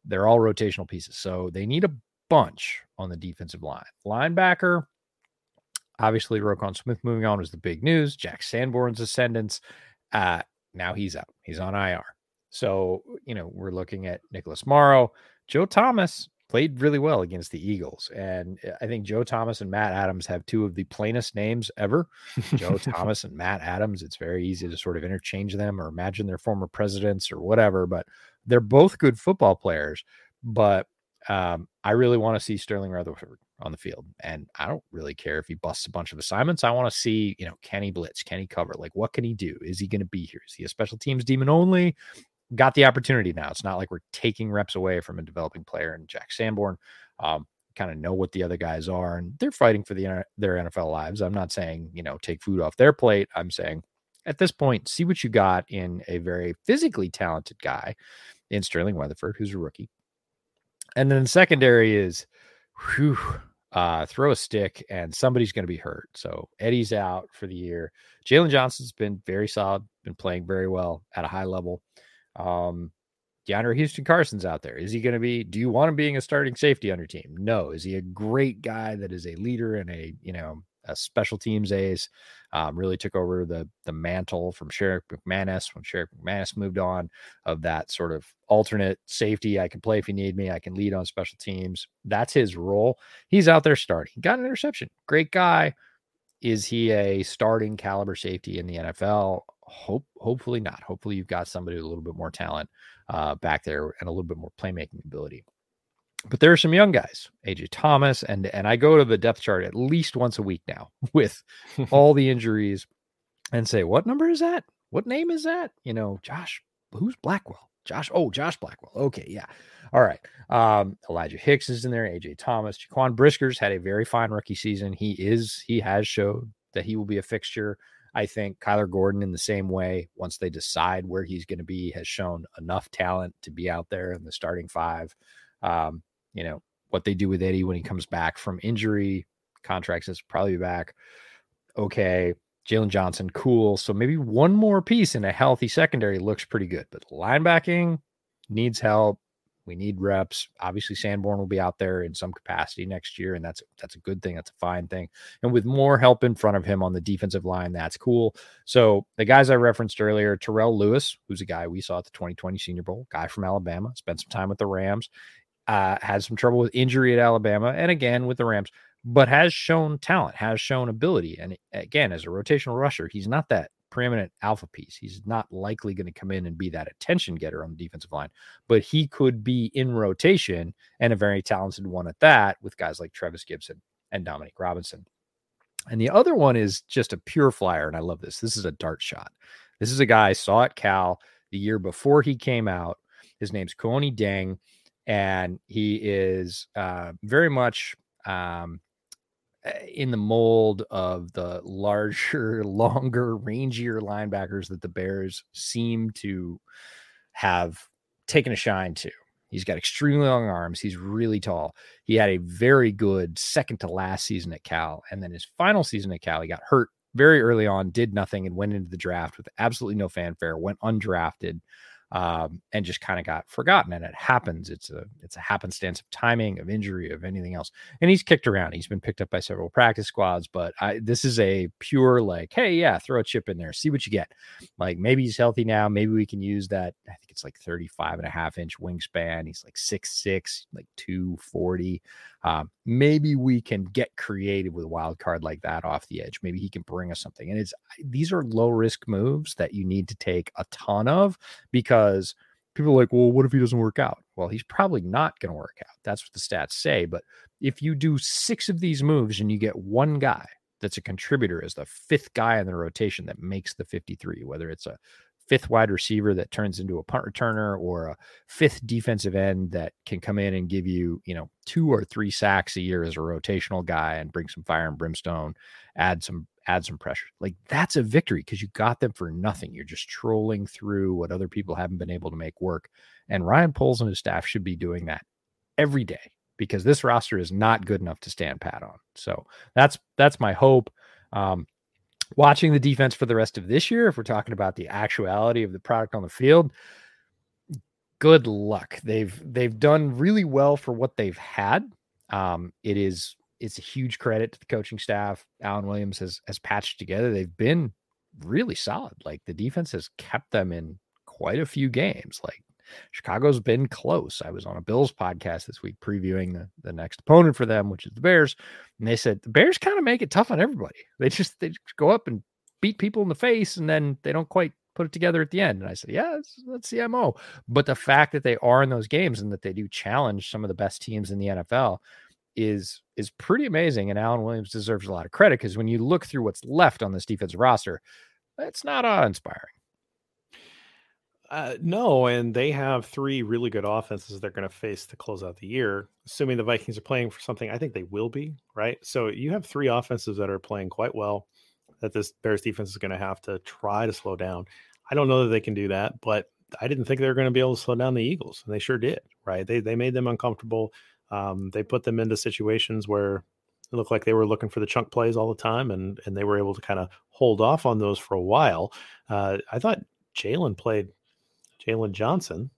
They're all rotational pieces, so they need a bunch on the defensive line. Linebacker, obviously, Roquan Smith moving on was the big news. Jack Sanborn's ascendance. Uh, now he's out. He's on IR. So, you know, we're looking at Nicholas Morrow. Joe Thomas played really well against the Eagles. And uh, I think Joe Thomas and Matt Adams have two of the plainest names ever. Joe Thomas and Matt Adams. It's very easy to sort of interchange them or imagine their former presidents or whatever, but they're both good football players. But um, I really want to see Sterling Weatherford on the field. And I don't really care if he busts a bunch of assignments. I want to see, you know, can he blitz? Can he cover? Like, what can he do? Is he going to be here? Is he a special teams demon only? Got the opportunity now. It's not like we're taking reps away from a developing player and Jack Sanborn. Um, kind of know what the other guys are and they're fighting for the their NFL lives. I'm not saying, you know, take food off their plate. I'm saying at this point, see what you got in a very physically talented guy in Sterling Weatherford, who's a rookie. And then the secondary is whew, uh, throw a stick and somebody's going to be hurt. So Eddie's out for the year. Jaylon Johnson's been very solid, been playing very well at a high level. Um, DeAndre Houston Carson's out there. Is he going to be? Do you want him being a starting safety on your team? No. Is he a great guy that is a leader and a you know a special teams ace? Um, really took over the the mantle from Sherrick McManus when Sherrick McManus moved on of that sort of alternate safety. I can play if you need me. I can lead on special teams. That's his role. He's out there starting. Got an interception. Great guy. Is he a starting caliber safety in the NFL? Hope hopefully not. Hopefully you've got somebody with a little bit more talent uh, back there and a little bit more playmaking ability. But there are some young guys, AJ Thomas, and and I go to the depth chart at least once a week now with all the injuries and say, what number is that? What name is that? You know, Josh, who's Blackwell? Josh, oh, Josh Blackwell. Okay, yeah. All right. Um, Elijah Hicks is in there, AJ Thomas, Jaquan Brisker's had a very fine rookie season. He is, he has showed that he will be a fixture. I think Kyler Gordon, in the same way, once they decide where he's going to be, has shown enough talent to be out there in the starting five. Um, you know, what they do with Eddie when he comes back from injury, contracts is probably back. Okay. Jaylon Johnson, cool. So maybe one more piece in a healthy secondary looks pretty good, but linebacking needs help. We need reps. Obviously, Sanborn will be out there in some capacity next year, and that's that's a good thing. That's a fine thing. And with more help in front of him on the defensive line, that's cool. So the guys I referenced earlier, Terrell Lewis, who's a guy we saw at the 2020 Senior Bowl, guy from Alabama, spent some time with the Rams, uh, had some trouble with injury at Alabama, and again with the Rams, but has shown talent, has shown ability. And again, as a rotational rusher, he's not that preeminent alpha piece. He's not likely going to come in and be that attention getter on the defensive line, but he could be in rotation and a very talented one at that with guys like Trevis Gibson and Dominic Robinson. And the other one is just a pure flyer. And I love this. This is a dart shot. This is a guy I saw at Cal the year before he came out. His name's Kuony Deng, and he is uh, very much um, Eh, in the mold of the larger, longer, rangier linebackers that the Bears seem to have taken a shine to. He's got extremely long arms. He's really tall. He had a very good second to last season at Cal. And then his final season at Cal, he got hurt very early on, did nothing, and went into the draft with absolutely no fanfare, went undrafted. Um, and just kind of got forgotten. And it happens. It's a it's a happenstance of timing, of injury, of anything else. And he's kicked around. He's been picked up by several practice squads, but I, this is a pure like, hey, yeah, throw a chip in there, see what you get. Like maybe he's healthy now. Maybe we can use that. I think it's like 35 and a half inch wingspan. He's like six six, like 240. Um, maybe we can get creative with a wild card like that off the edge. Maybe he can bring us something. And it's these are low risk moves that you need to take a ton of because people are like, well, what if he doesn't work out? Well, he's probably not going to work out. That's what the stats say. But if you do six of these moves and you get one guy that's a contributor as the fifth guy in the rotation that makes the 53, whether it's a fifth wide receiver that turns into a punt returner or a fifth defensive end that can come in and give you, you know, two or three sacks a year as a rotational guy and bring some fire and brimstone, add some add some pressure. Like that's a victory because you got them for nothing. You're just trolling through what other people haven't been able to make work. And Ryan Poles and his staff should be doing that every day because this roster is not good enough to stand pat on. So that's that's my hope. Um, watching the defense for the rest of this year, if we're talking about the actuality of the product on the field, good luck. They've they've done really well for what they've had. Um, it is it's a huge credit to the coaching staff. Alan Williams has has patched together. They've been really solid. Like the defense has kept them in quite a few games. Like Chicago's been close. I was on a Bills podcast this week previewing the, the next opponent for them, which is the Bears. And they said the Bears kind of make it tough on everybody. They just they just go up and beat people in the face and then they don't quite put it together at the end. And I said, yeah, that's, that's the MO. But the fact that they are in those games and that they do challenge some of the best teams in the NFL is is pretty amazing. And Alan Williams deserves a lot of credit because when you look through what's left on this defensive roster, it's not awe inspiring. Uh, no, and they have three really good offenses they're going to face to close out the year. Assuming the Vikings are playing for something, I think they will be, right? So you have three offenses that are playing quite well that this Bears defense is going to have to try to slow down. I don't know that they can do that, but I didn't think they were going to be able to slow down the Eagles, and they sure did, right? They they made them uncomfortable. Um, they put them into situations where it looked like they were looking for the chunk plays all the time, and and they were able to kind of hold off on those for a while. Uh, I thought Jaylon played Jaylon Johnson.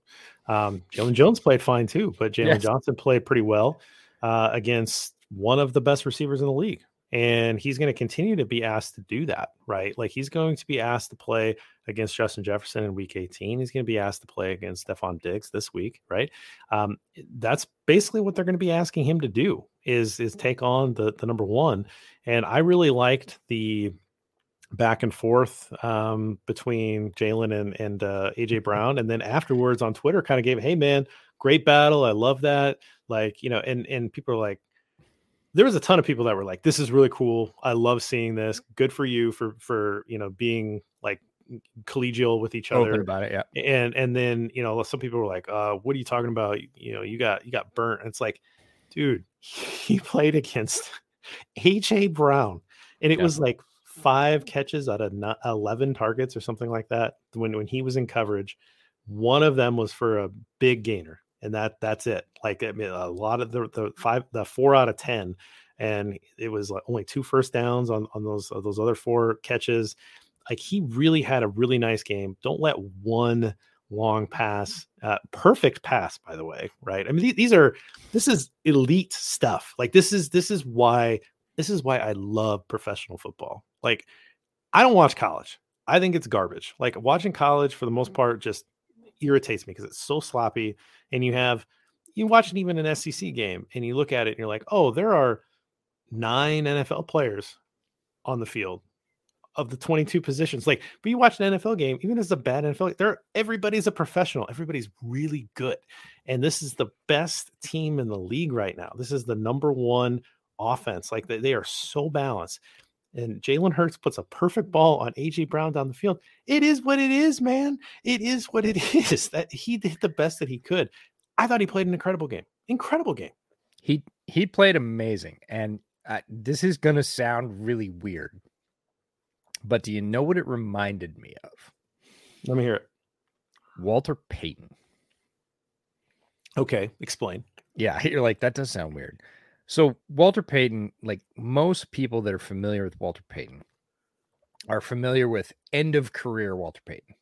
Um, Jaylon Jones played fine too, but Jaylon yes. Johnson played pretty well uh, against one of the best receivers in the league. And he's going to continue to be asked to do that, right? Like he's going to be asked to play against Justin Jefferson in week 18. He's going to be asked to play against Stefon Diggs this week, right? Um, that's basically what they're going to be asking him to do is is take on the the number one. And I really liked the back and forth um, between Jaylon and and uh, AJ mm-hmm. Brown, and then afterwards on Twitter, kind of gave, "Hey man, great battle, I love that." Like you know, and and people are like, there was a ton of people that were like, "This is really cool. I love seeing this. Good for you for for you know being like collegial with each other Open about it yeah and and then you know some people were like uh what are you talking about you know you got you got burnt and it's like dude he played against aj brown and it yeah. was like five catches out of 11 targets or something like that when when he was in coverage one of them was for a big gainer and that that's it. Like I mean, a lot of the, the five the four out of 10 and it was like only two first downs on on those those other four catches. Like he really had a really nice game. Don't let one long pass uh, perfect pass by the way right? I mean these, these are this is elite stuff. Like this is this is why this is why i love professional football like, I don't watch college. I think it's garbage. Like watching college for the most mm-hmm. part just irritates me because it's so sloppy. And you have you watch even an SEC game and you look at it and you're like, oh, there are nine NFL players on the field of the 22 positions. Like, but you watch an NFL game, even as a bad NFL, there everybody's a professional. Everybody's really good. And this is the best team in the league right now. This is the number one offense. Like they, they are so balanced and Jalen Hurts puts a perfect ball on AJ Brown down the field. It is what it is, man. It is what it is. That he did the best that he could. I thought he played an incredible game. Incredible game. He he played amazing, and uh, this is going to sound really weird, but do you know what it reminded me of? Let me hear it. Walter Payton. Okay, explain. Yeah, you're like that does sound weird. So Walter Payton, like most people that are familiar with Walter Payton, are familiar with end of career Walter Payton,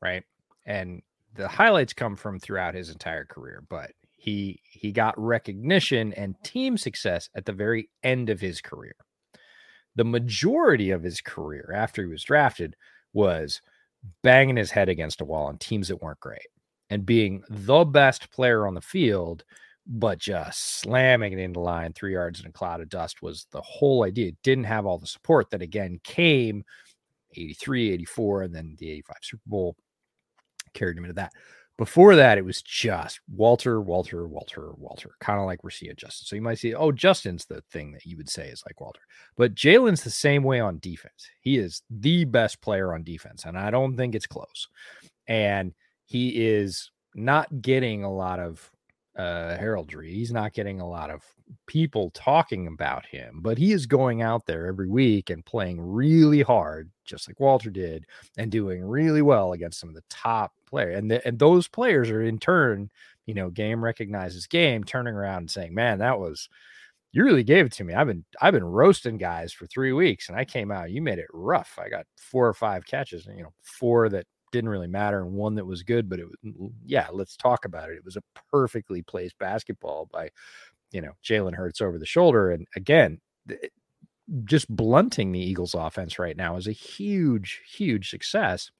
right? and the highlights come from throughout his entire career, but he he got recognition and team success at the very end of his career. The majority of his career after he was drafted was banging his head against a wall on teams that weren't great and being the best player on the field, but just slamming it into line three yards in a cloud of dust was the whole idea. It didn't have all the support that again came 83, 84, and then the 85 Super Bowl carried him into that. Before that, it was just Walter, Walter, Walter, Walter, kind of like we're seeing Justin. So you might see, oh, Justin's the thing that you would say is like Walter. But Jaylon's the same way on defense. He is the best player on defense, and I don't think it's close. And he is not getting a lot of uh, heraldry. He's not getting a lot of people talking about him, but he is going out there every week and playing really hard, just like Walter did, and doing really well against some of the top players. And the, and those players are in turn, you know, game recognizes game, turning around and saying, "Man, that was." You really gave it to me. I've been I've been roasting guys for three weeks, and I came out. You made it rough. I got four or five catches, and you know, four that didn't really matter and one that was good but it was mm, yeah let's talk about it it was a perfectly placed basketball by you know jalen hurts over the shoulder and again just blunting the eagles offense right now is a huge huge success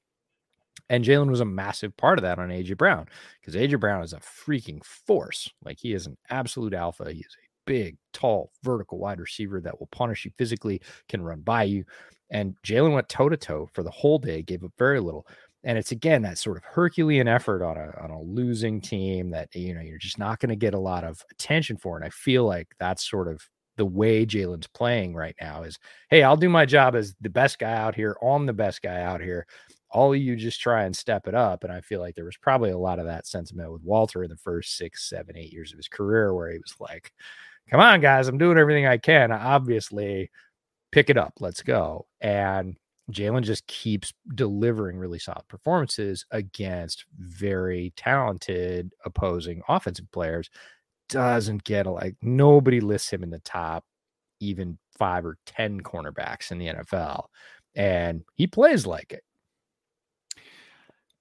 and Jaylon was a massive part of that on AJ Brown because AJ Brown is a freaking force. Like he is an absolute alpha. He is a big, tall, vertical wide receiver that will punish you physically, can run by you. And Jaylon went toe to toe for the whole day, gave up very little and it's again that sort of Herculean effort on a on a losing team that you know you're just not going to get a lot of attention for. And I feel like that's sort of the way Jaylon's playing right now is, hey, I'll do my job as the best guy out here. I'm the best guy out here. All you just try and step it up. And I feel like there was probably a lot of that sentiment with Walter in the first six, seven, eight years of his career, where he was like, come on, guys, I'm doing everything I can. Obviously, pick it up. Let's go. And Jaylon just keeps delivering really solid performances against very talented opposing offensive players. Doesn't get a, like nobody lists him in the top even five or 10 cornerbacks in the NFL. And he plays like it.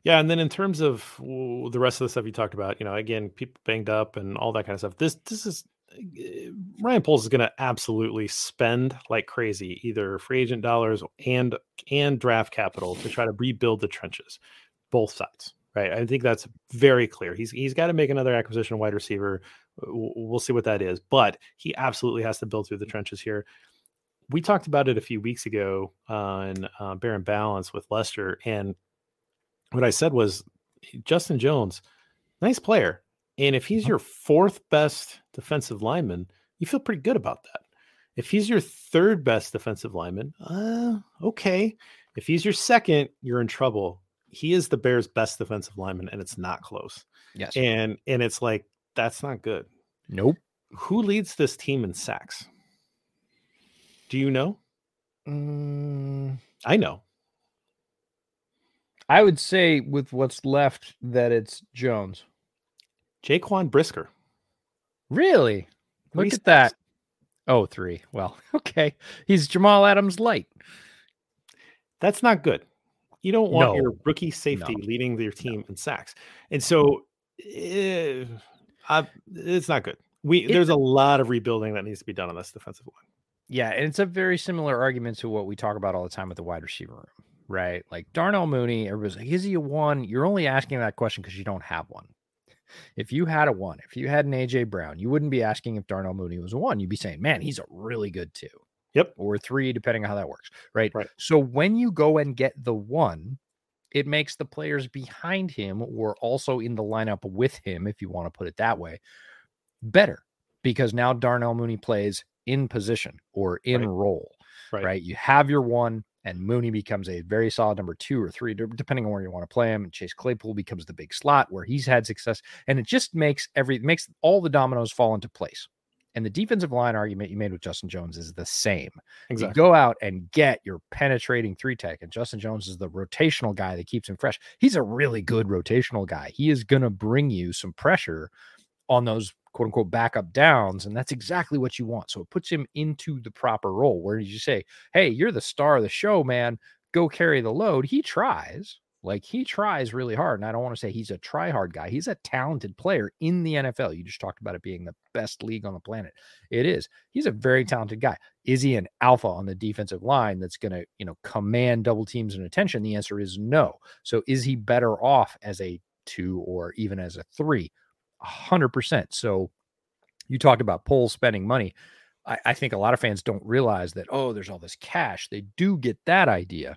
Yeah, and then in terms of the rest of the stuff you talked about, you know, again, people banged up and all that kind of stuff. This this is Ryan Poles is going to absolutely spend like crazy, either free agent dollars and and draft capital to try to rebuild the trenches, both sides. Right, I think that's very clear. He's he's got to make another acquisition wide receiver. We'll see what that is, but he absolutely has to build through the trenches here. We talked about it a few weeks ago on uh, Bear and Balance with Lester, and what I said was Justin Jones, nice player, and if he's uh-huh. your fourth best defensive lineman, you feel pretty good about that. If he's your third best defensive lineman, uh, okay. If he's your second, you're in trouble. He is the Bears' best defensive lineman, and it's not close. Yes. And and it's like that's not good. Nope. Who leads this team in sacks? Do you know? Mm, I know. I would say with what's left that it's Jones. Jaquan Brisker. Really? Look at that. Oh, three. Well, okay. He's Jamal Adams light. That's not good. You don't want no. your rookie safety no. leading your team no. in sacks. And so uh, it's not good. We it, there's a lot of rebuilding that needs to be done on this defensive line. Yeah, and it's a very similar argument to what we talk about all the time with the wide receiver room, right? Like Darnell Mooney, everybody's like, is he a one? You're only asking that question because you don't have one. If you had a one, if you had an AJ Brown, you wouldn't be asking if Darnell Mooney was a one. You'd be saying, man, he's a really good two. Yep. Or three, depending on how that works. Right. Right. So when you go and get the one, it makes the players behind him or also in the lineup with him, if you want to put it that way, better because now Darnell Mooney plays in position or in right. role. Right. right. You have your one, and Mooney becomes a very solid number two or three, depending on where you want to play him. And Chase Claypool becomes the big slot where he's had success, and it just makes every makes all the dominoes fall into place. And the defensive line argument you made with Justin Jones is the same. Exactly. You go out and get your penetrating three tech, and Justin Jones is the rotational guy that keeps him fresh. He's a really good rotational guy. He is going to bring you some pressure on those quote unquote backup downs. And that's exactly what you want. So it puts him into the proper role where you say, Hey, you're the star of the show, man. Go carry the load. He tries Like he tries really hard. And I don't want to say he's a try hard guy. He's a talented player in the NFL. You just talked about it being the best league on the planet. It is. He's a very talented guy. Is he an alpha on the defensive line that's going to, you know, command double teams and attention? The answer is no. So is he better off as a two or even as a three? 100%. So you talked about Poles spending money. I, I think a lot of fans don't realize that, oh, there's all this cash. They do get that idea.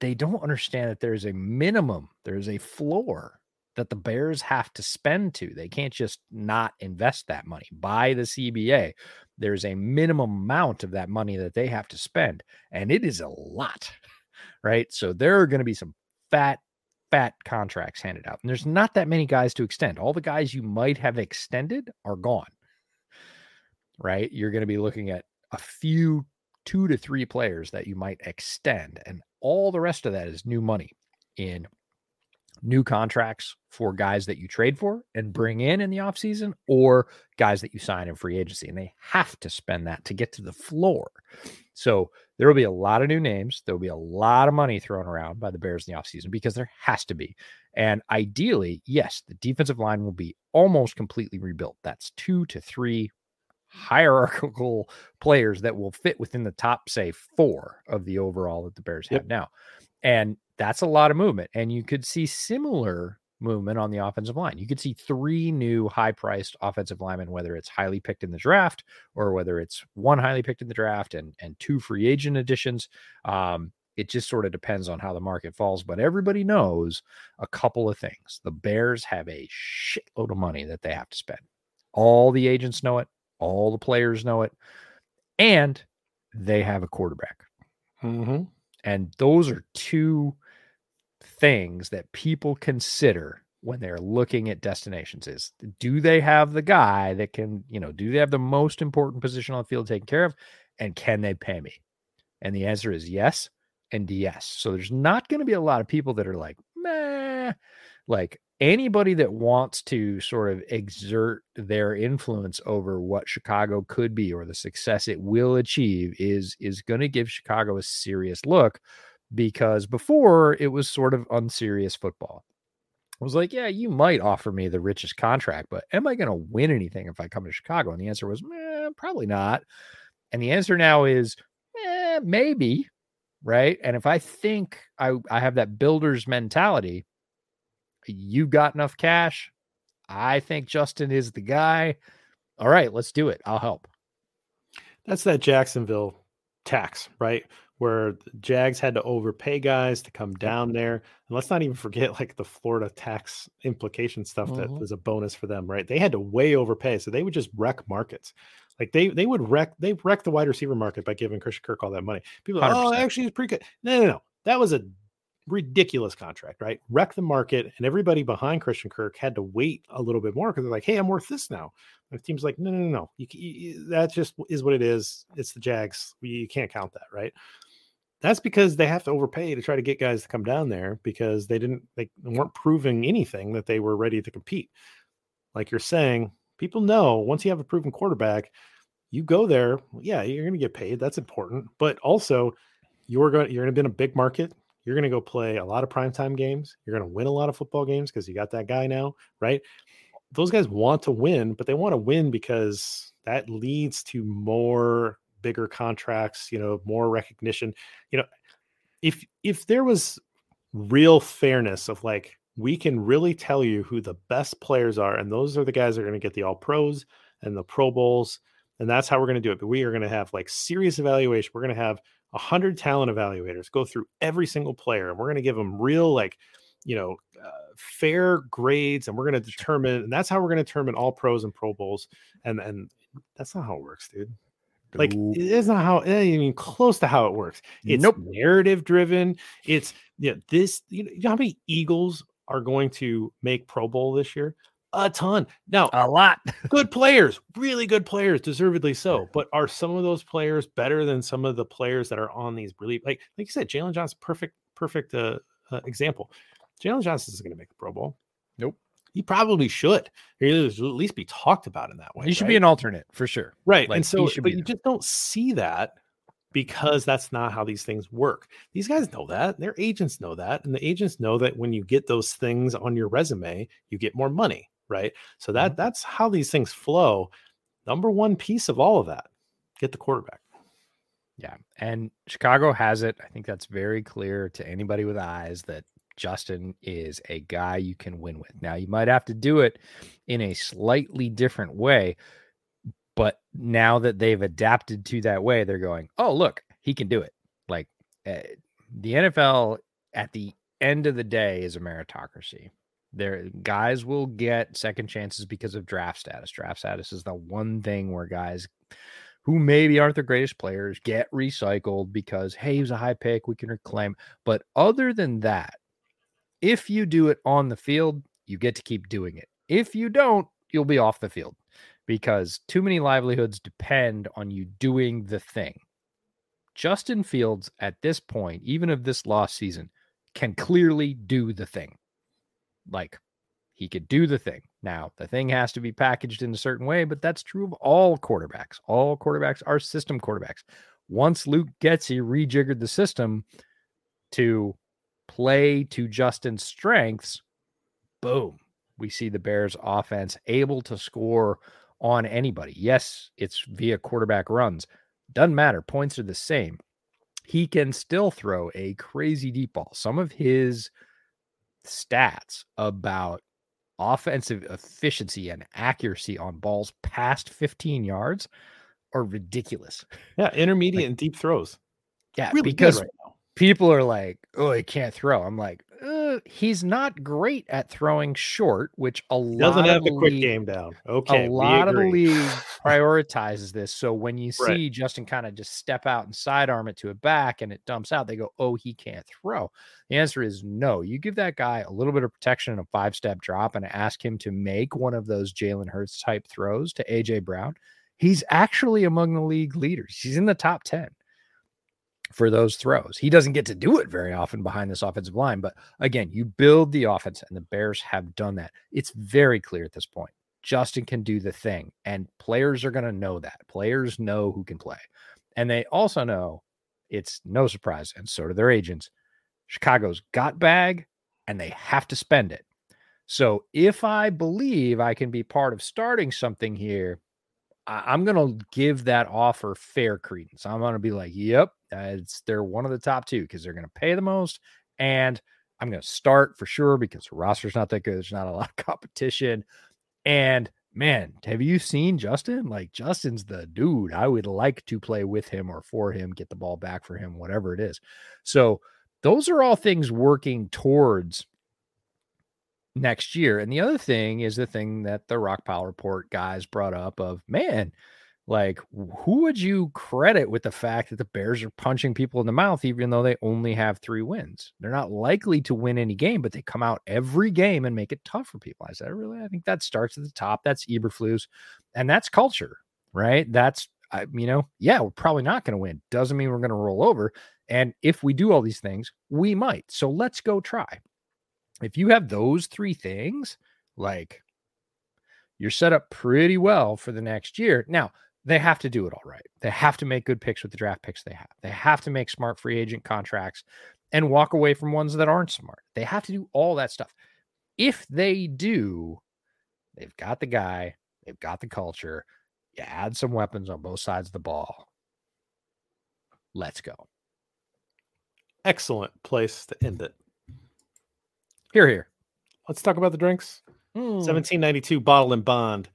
They don't understand that there's a minimum, there's a floor that the Bears have to spend to. They can't just not invest that money. By the CBA, there's a minimum amount of that money that they have to spend, and it is a lot, right? So there are going to be some fat, fat contracts handed out, and there's not that many guys to extend. All the guys you might have extended are gone right? You're going to be looking at a few two to three players that you might extend, and all the rest of that is new money in new contracts for guys that you trade for and bring in in the offseason or guys that you sign in free agency. And they have to spend that to get to the floor. So there will be a lot of new names. There will be a lot of money thrown around by the Bears in the offseason because there has to be. And ideally, yes, the defensive line will be almost completely rebuilt. That's two to three hierarchical players that will fit within the top, say, four of the overall that the Bears yep. have now. And that's a lot of movement. And you could see similar movement on the offensive line. You could see three new high priced offensive linemen, whether it's highly picked in the draft or whether it's one highly picked in the draft and, and two free agent additions. Um, it just sort of depends on how the market falls, but everybody knows a couple of things. The Bears have a shitload of money that they have to spend. All the agents know it. All the players know it. And they have a quarterback. Mm-hmm. And those are two things that people consider when they're looking at destinations is do they have the guy that can, you know, do they have the most important position on the field taken care of? And can they pay me? And the answer is yes and yes. So there's not going to be a lot of people that are like, meh, like anybody that wants to sort of exert their influence over what Chicago could be or the success it will achieve is is going to give Chicago a serious look because before it was sort of unserious football. I was like, yeah, you might offer me the richest contract, but am I going to win anything if I come to Chicago? And the answer was, eh, probably not. And the answer now is, eh, maybe, right? And if I think I, I have that builder's mentality, you got enough cash. I think Justin is the guy. All right, let's do it. I'll help. That's that Jacksonville tax, right? Where Jags had to overpay guys to come down there. And let's not even forget like the Florida tax implication stuff mm-hmm. that was a bonus for them, right? They had to way overpay. So they would just wreck markets. Like they they would wreck they wrecked the wide receiver market by giving Christian Kirk all that money. People, like, oh, actually, it's pretty good. No, no, no. That was a ridiculous contract, right? Wreck the market, and everybody behind Christian Kirk had to wait a little bit more because they're like, "Hey, I'm worth this now." And the team's like, "No, no, no, no. You, you, that just is what it is. It's the Jags. You can't count that, right?" That's because they have to overpay to try to get guys to come down there because they didn't they weren't proving anything that they were ready to compete. Like you're saying, people know once you have a proven quarterback, you go there, yeah, you're going to get paid. That's important, but also you're going you're going to be in a big market you're going to go play a lot of primetime games. You're going to win a lot of football games because you got that guy now, right? Those guys want to win, but they want to win because that leads to more bigger contracts, you know, more recognition. You know, if if there was real fairness of like we can really tell you who the best players are and those are the guys that are going to get the all pros and the pro bowls and that's how we're going to do it but we are going to have like serious evaluation we're going to have 100 talent evaluators go through every single player and we're going to give them real like you know uh, fair grades and we're going to determine and that's how we're going to determine all pros and pro bowls and and that's not how it works dude. Like it's not how even close to how it works. It's nope. narrative driven. It's yeah this you know, you know how many eagles are going to make pro bowl this year a ton. Now, a lot. good players, really good players, deservedly so. But are some of those players better than some of the players that are on these really like like you said, Jaylon Johnson, perfect, perfect uh, uh, example. Jaylon Johnson is going to make the Pro Bowl. Nope. He probably should. He at least be talked about in that way. He should right? be an alternate for sure. Right. Like, and so, but you just don't see that because that's not how these things work. These guys know that. Their agents know that. And the agents know that when you get those things on your resume, you get more money, right? So that mm-hmm. that's how these things flow. Number one piece of all of that, get the quarterback. Yeah. And Chicago has it. I think that's very clear to anybody with eyes that Justin is a guy you can win with. Now, you might have to do it in a slightly different way, but now that they've adapted to that way, they're going, oh, look, he can do it. Like uh, the NFL at the end of the day is a meritocracy. There, guys will get second chances because of draft status. Draft status is the one thing where guys who maybe aren't the greatest players get recycled because hey, he was a high pick, we can reclaim. But other than that, if you do it on the field, you get to keep doing it. If you don't, you'll be off the field because too many livelihoods depend on you doing the thing. Justin Fields, at this point, even of this lost season, can clearly do the thing. Like he could do the thing. Now, the thing has to be packaged in a certain way, but that's true of all quarterbacks. All quarterbacks are system quarterbacks. Once Luke Getsy rejiggered the system to play to Justin's strengths, boom, we see the Bears offense able to score on anybody. Yes, it's via quarterback runs. Doesn't matter. Points are the same. He can still throw a crazy deep ball. Some of his stats about offensive efficiency and accuracy on balls past 15 yards are ridiculous. Yeah, intermediate like, and deep throws. Yeah, really because right people are like, "Oh, he can't throw." I'm like, he's not great at throwing short, which a lot doesn't have the, the quick game down. Okay, a lot of the league prioritizes this. So when you see right. Justin kind of just step out and sidearm it to a back and it dumps out, they go, "Oh, he can't throw." The answer is no. You give that guy a little bit of protection and a five step drop, and ask him to make one of those Jalen Hurts type throws to AJ Brown. He's actually among the league leaders. He's in the top ten for those throws. He doesn't get to do it very often behind this offensive line, but again, you build the offense, and the Bears have done that. It's very clear at this point. Justin can do the thing, and players are going to know that. Players know who can play, and they also know it's no surprise, and so do their agents. Chicago's got bag, and they have to spend it. So if I believe I can be part of starting something here, I, am going to give that offer fair credence. I'm going to be like, yep, Uh, it's they're one of the top two because they're going to pay the most, and I'm going to start for sure because the roster's not that good. There's not a lot of competition, and man, have you seen Justin? Like Justin's the dude. I would like to play with him or for him, get the ball back for him, whatever it is. So those are all things working towards next year. And the other thing is the thing that the Rock Rockpile report guys brought up of man, like who would you credit with the fact that the Bears are punching people in the mouth even though they only have three wins? They're not likely to win any game, but they come out every game and make it tough for people. I said, really, I think that starts at the top. That's Eberflus, and that's culture, right? That's I, you know, yeah, we're probably not going to win. Doesn't mean we're going to roll over. And if we do all these things, we might. So let's go try if you have those three things, like you're set up pretty well for the next year. Now, they have to do it all right. They have to make good picks with the draft picks they have. They have to make smart free agent contracts and walk away from ones that aren't smart. They have to do all that stuff. If they do, they've got the guy, they've got the culture. You add some weapons on both sides of the ball. Let's go. Excellent place to end it. Here, here. Let's talk about the drinks. Mm. 1792 bottled in bond.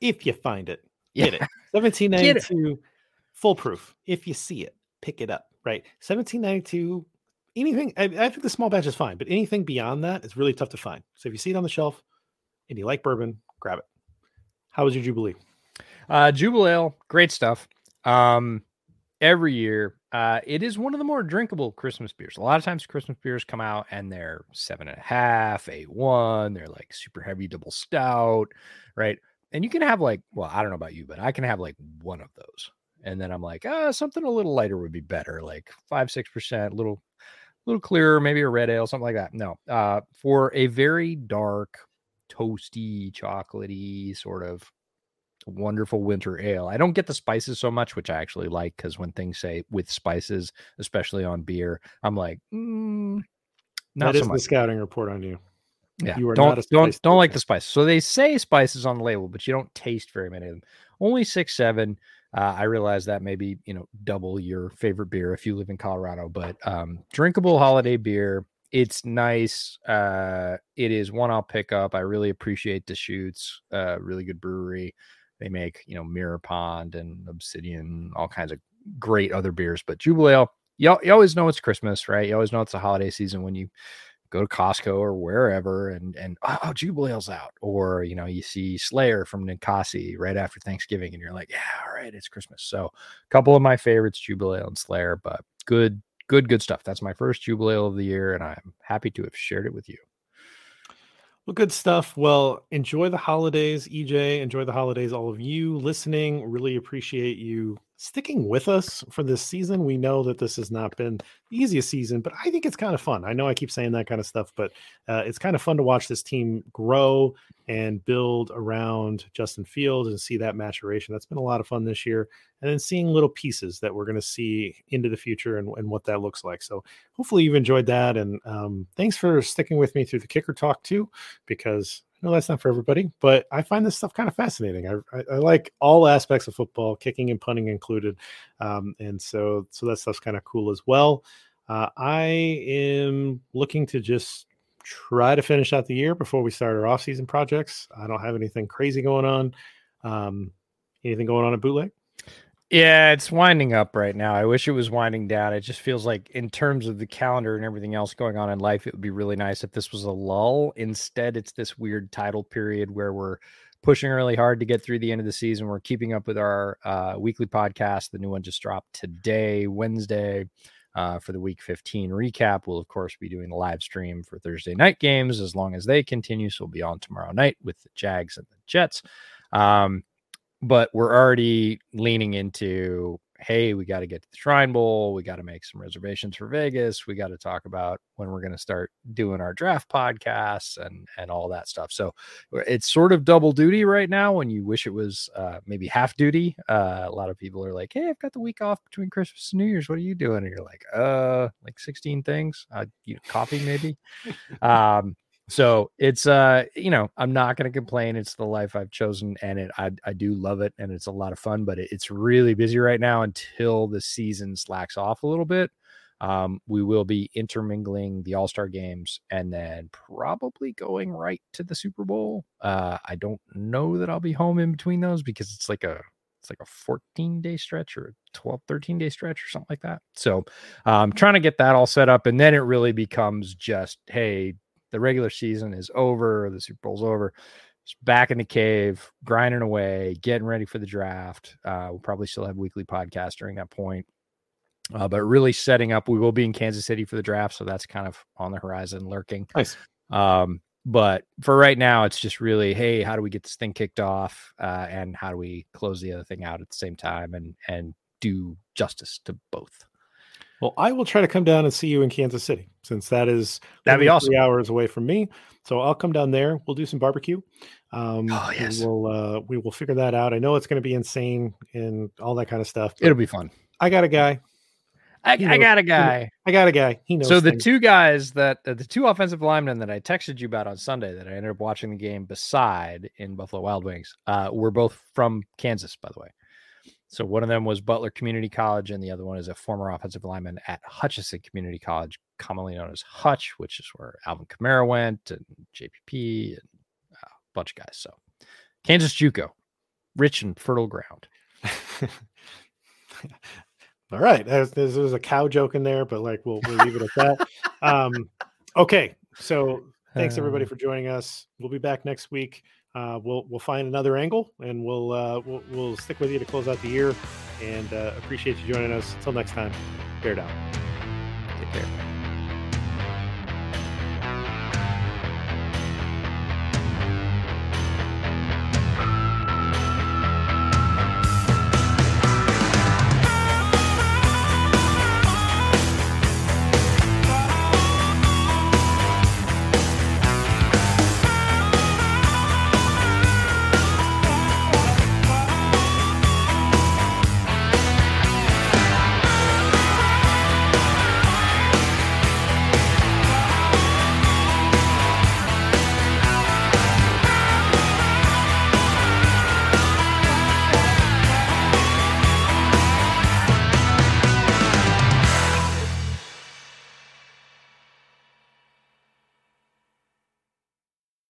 If you find it, yeah. get it. 1792 get it. Full Proof. If you see it, pick it up. Right. 1792. Anything. I, I think the small batch is fine, but anything beyond that is really tough to find. So if you see it on the shelf and you like bourbon, grab it. How was your Jubelale? Uh, Jubelale, great stuff. Um, every year. Uh, it is one of the more drinkable Christmas beers. A lot of times, Christmas beers come out and they're seven and a half, eight one. They're like super heavy double stout, right? And you can have like, well, I don't know about you, but I can have like one of those, and then I'm like, ah, something a little lighter would be better, like five six percent, little, little clearer, maybe a red ale, something like that. No, uh, for a very dark, toasty, chocolatey sort of wonderful winter ale. I don't get the spices so much, which I actually like because when things say with spices, especially on beer, I'm like, mm, not that is so the scouting report on you. Yeah, you are don't don't don't like the spice. So they say spices on the label, but you don't taste very many of them. Only six seven. Uh, I realize that maybe you know double your favorite beer if you live in Colorado, but um, drinkable holiday beer. It's nice. Uh, it is one I'll pick up. I really appreciate Deschutes. Uh, really good brewery. They make you know Mirror Pond and Obsidian, all kinds of great other beers. But Jubelale, you, you always know it's Christmas, right? You always know it's a holiday season when you go to Costco or wherever and and oh, oh Jubelale's out or you know you see Slayer from Ninkasi right after Thanksgiving and you're like yeah all right it's Christmas so a couple of my favorites Jubelale and Slayer but good good good stuff that's my first Jubelale of the year and I'm happy to have shared it with you. Well, good stuff. Well, enjoy the holidays, EJ. Enjoy the holidays, all of you listening. Really appreciate you sticking with us for this season. We know that this has not been the easiest season, but I think it's kind of fun. I know I keep saying that kind of stuff, but uh, it's kind of fun to watch this team grow and build around Justin Fields and see that maturation. That's been a lot of fun this year. And then seeing little pieces that we're going to see into the future and, and what that looks like. So hopefully you've enjoyed that. And um, thanks for sticking with me through the kicker talk too, because no, that's not for everybody, but I find this stuff kind of fascinating. I, I, I like all aspects of football, kicking and punting included, um, and so so that stuff's kind of cool as well. Uh, I am looking to just try to finish out the year before we start our off-season projects. I don't have anything crazy going on. Um, anything going on at bootleg? Yeah, it's winding up right now. I wish it was winding down. It just feels like, in terms of the calendar and everything else going on in life, it would be really nice if this was a lull. Instead, it's this weird title period where we're pushing really hard to get through the end of the season. We're keeping up with our uh, weekly podcast. The new one just dropped today, Wednesday, uh, for the week 15 recap. We'll, of course, be doing the live stream for Thursday night games as long as they continue. So we'll be on tomorrow night with the Jags and the Jets. Um, but we're already leaning into hey we got to get to the shrine bowl we got to make some reservations for vegas we got to talk about when we're going to start doing our draft podcasts and and all that stuff. So it's sort of double duty right now when you wish it was uh, maybe half duty. Uh, a lot of people are like hey i've got the week off between christmas and new year's what are you doing? And you're like uh like 16 things uh you know, coffee maybe? Um so it's uh you know i'm not going to complain it's the life i've chosen and it I, I do love it and it's a lot of fun but it, it's really busy right now until the season slacks off a little bit. Um, we will be intermingling the all-star games and then probably going right to the super bowl. Uh, i don't know that i'll be home in between those because it's like a it's like a 14 day stretch or a 12 13 day stretch or something like that. So um trying to get that all set up and then it really becomes just hey the regular season is over, the Super Bowl's over. Just back in the cave, grinding away, getting ready for the draft. Uh, we'll probably still have weekly podcasts during that point. Uh, but really setting up, we will be in Kansas City for the draft, so that's kind of on the horizon, lurking. Nice. Um, but for right now, it's just really, hey, how do we get this thing kicked off, uh, and how do we close the other thing out at the same time, and and do justice to both. Well, I will try to come down and see you in Kansas City since that is that'd be awesome. Three hours away from me, so I'll come down there. We'll do some barbecue. Um, oh yes, we'll uh, we will figure that out. I know it's going to be insane and all that kind of stuff. It'll be fun. I got a guy. I, I, got a guy. I got a guy. He knows. So the two guys that uh, the two offensive linemen that I texted you about on Sunday that I ended up watching the game beside in Buffalo Wild Wings uh, were both from Kansas, by the way. So one of them was Butler Community College, and the other one is a former offensive lineman at Hutchinson Community College, commonly known as Hutch, which is where Alvin Kamara went, and JPP, and a bunch of guys. So Kansas JUCO, rich and fertile ground. All right, there's, there's, a cow joke in there, but like we'll, we'll leave it at that. um, okay, so thanks everybody uh. for joining us. We'll be back next week uh, we'll we'll find another angle and we'll, uh, we'll we'll stick with you to close out the year. And uh, appreciate you joining us. Until next time, bear down. Take care.